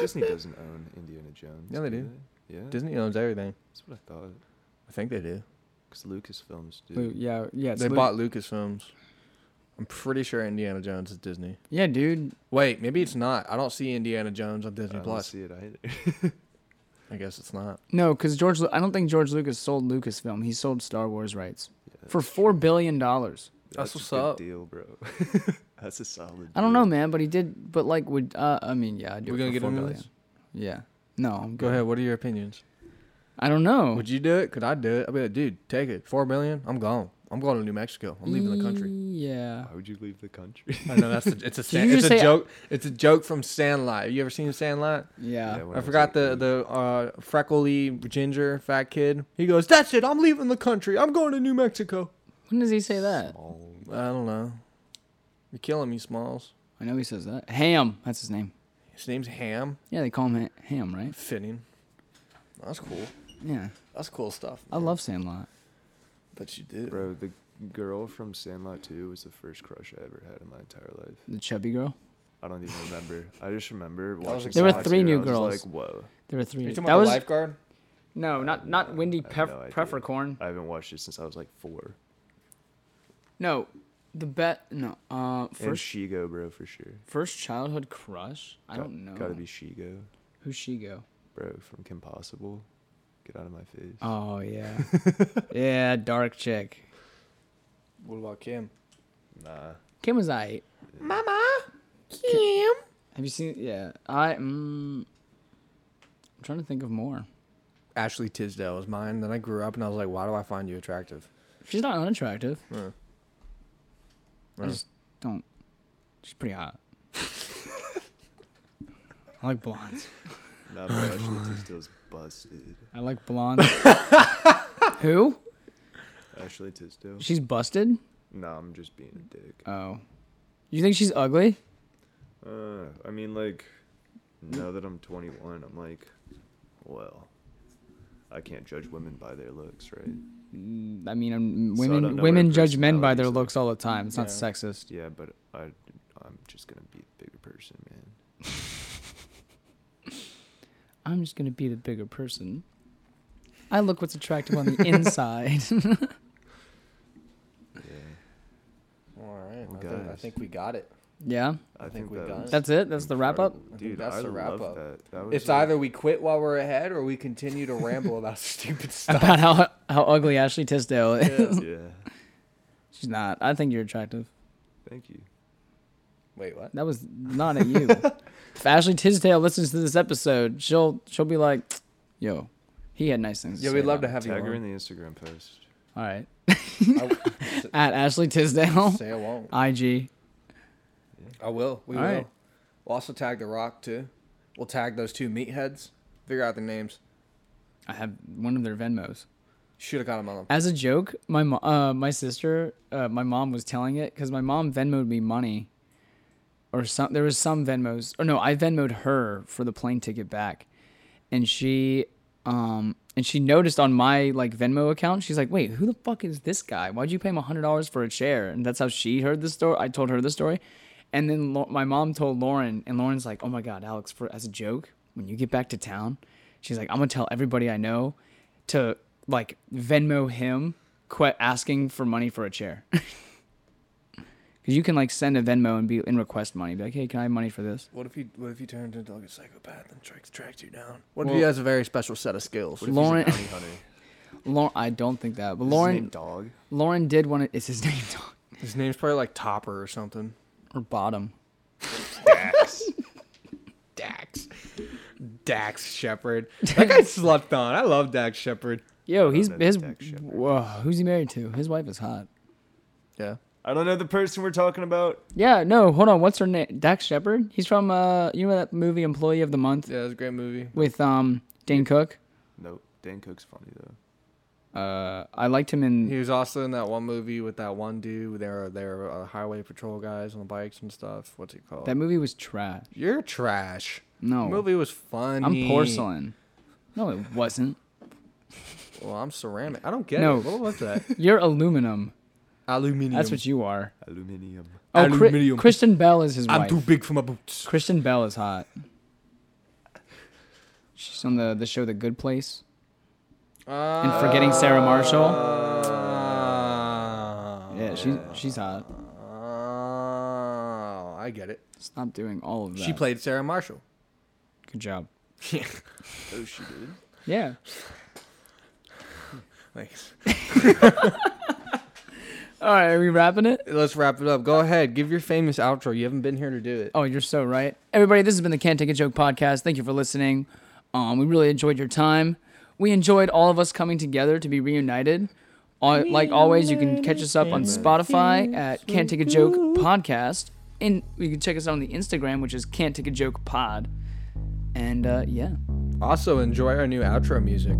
Disney doesn't own Indiana Jones. Yeah, they do. Yeah. Disney owns everything. That's what I thought. I think they do. Because Lucasfilms do. Lu- Yeah, yeah. It's they Lu- bought Lucasfilms. I'm pretty sure Indiana Jones is Disney. Yeah, dude. Wait, maybe it's not. I don't see Indiana Jones on Disney Plus. I Disney don't Plus. see it either. I guess it's not. No, because George. I don't think George Lucas sold Lucasfilm. He sold Star Wars rights Yeah, for that's four true. billion dollars. That's a what's good up. deal, bro. That's a solid. I don't know, man, but he did. But like, would uh, I mean, yeah, I do. We're gonna get four into billion. this. Yeah. No, I'm Go ahead. What are your opinions? I don't know. Would you do it? Could I do it? I'd be like, dude, take it. Four billion. I'm gone. I'm going to New Mexico. I'm leaving the country. Yeah. Why would you leave the country? I know that's a, it's a Did it's a say- joke. It's a joke from Sandlot. Have you ever seen Sandlot? Yeah. when I was forgot the like, the uh, freckly ginger fat kid. He goes, "That's it. I'm leaving the country. I'm going to New Mexico." When does he say that? small- I don't know. You're killing me, Smalls. I know he says that. Ham. That's his name. His name's Ham. Yeah, they call him Ham, right? Fitting. That's cool. Yeah. That's cool stuff. I love Sandlot. Bet you did. Bro, the girl from Sandlot 2 was the first crush I ever had in my entire life. The chubby girl. I don't even remember. I just remember watching. There were three 2, new I was girls. Like, whoa. There were three. You talking that about was the lifeguard? no, not not Wendy I have Pef- no idea. Peffercorn. I haven't watched it since I was like four. No, the bet. No. Uh, and first Shego, bro, for sure. first childhood crush. I Got- don't know. Gotta be Shego, Who's she go? bro, from Kim Possible. Get out of my face. Oh yeah. yeah, dark chick. What about Kim? Nah. Kim was I. Mama, Kim. Have you seen? Yeah, I. Mm, I'm trying to think of more. Ashley Tisdale was mine. Then I grew up and I was like, why do I find you attractive? She's not unattractive. Huh. I just don't. She's pretty hot. I like blondes. Nah, but Ashley Tisdale's busted. I like blonde. Who? Ashley Tisdale. She's busted. No, I'm just being a dick. Oh, you think she's ugly? Uh, I mean, like, now that I'm 21, I'm like, well, I can't judge women by their looks, right? Mm, I mean, um, So I don't women know women her judge men by their personality's looks all the time. It's not Yeah. sexist. Yeah, but I, I'm just gonna be the bigger person, man. I'm just gonna be the bigger person. I look what's attractive on the inside. Yeah, All right. Well, I, think, I think we got it. yeah, I, think think, we that got it. that's it. That's the wrap up. incredible. I think Dude, that's I the wrap love up. That. that was It's like- either we quit while we're ahead or we continue to ramble about stupid stuff. About how how ugly Ashley Tisdale is. Yeah. She's not. I think you're attractive. Thank you. Wait, what? That was not at you. If Ashley Tisdale listens to this episode, she'll she'll be like, "Yo, he had nice things." Yeah, to we'd say love to about have you Tag her on. in the Instagram post. All right, at Ashley Tisdale, say I won't. IG. I will. We All will. right. We'll also tag The Rock too. We'll tag those two meatheads. Figure out their names. I have one of their Venmos. Should have got them on them. As a joke, my mo- uh, my sister, uh, my mom was telling it because my mom Venmoed me money, or some. There was some Venmos. Or no, I Venmoed her for the plane ticket back, and she, um, and she noticed on my like Venmo account, she's like, "Wait, who the fuck is this guy? Why'd you pay him hundred dollars for a chair?" And that's how she heard the story. I told her the story, and then Lau- my mom told Lauren, and Lauren's like, "Oh my god, Alex, for as a joke, when you get back to town, she's like, I'm gonna tell everybody I know to like Venmo him, quit asking for money for a chair." Because you can like send a Venmo and be and request money, be like, "Hey, can I have money for this?" What if he What if he turned into like a psychopath and tracks tracks you down? What Well- if he has a very special set of skills? What if Lauren- he's a bounty hunter? Lauren, I don't think that, but Is his Lauren, name Dog. Lauren did want to. Is his name Dog His name's probably like Topper or something. or Bottom? Dax. Dax. Dax Shepard. That guy slept on. I love Dax Shepard. Yo, he's know the his. Dax Shepard. Whoa, who's he married to? His wife is hot. Yeah. I don't know the person we're talking about. Yeah, no, hold on. What's her name? Dax Shepard. He's from uh, you know that movie Employee of the Month Yeah, it was a great movie. with um Dane Cook. Nope. Dan Cook's funny though. Uh, I liked him in. He was also in that one movie with that one dude. They were they were uh, highway patrol guys on the bikes and stuff. What's it called? That movie was trash. You're trash. No, The movie was funny. I'm porcelain. No, it wasn't. Well, I'm ceramic. I don't get No. it. What was that? You're aluminum. Aluminium. That's what you are. Aluminium. Oh, Cri- Kristen Bell is his wife. I'm too big for my boots. Kristen Bell is hot. She's on the the show The Good Place. And forgetting Sarah Marshall? Uh, Yeah, she's she's hot. Oh, I get it. Stop doing all of that. She played Sarah Marshall. Good job. Yeah. Oh, she did. Yeah. Thanks. All right, are we wrapping it? Let's wrap it up. Go ahead. Give your famous outro. You haven't been here to do it. Oh, you're so right. Everybody, this has been the Can't Take a Joke podcast. Thank you for listening. Um, we really enjoyed your time. We enjoyed all of us coming together to be reunited. Uh, like always, you can catch us up on Spotify at Can't Take a Joke Podcast. And you can check us out on the Instagram, which is Can't Take a Joke Pod. And uh, yeah. Also, enjoy our new outro music.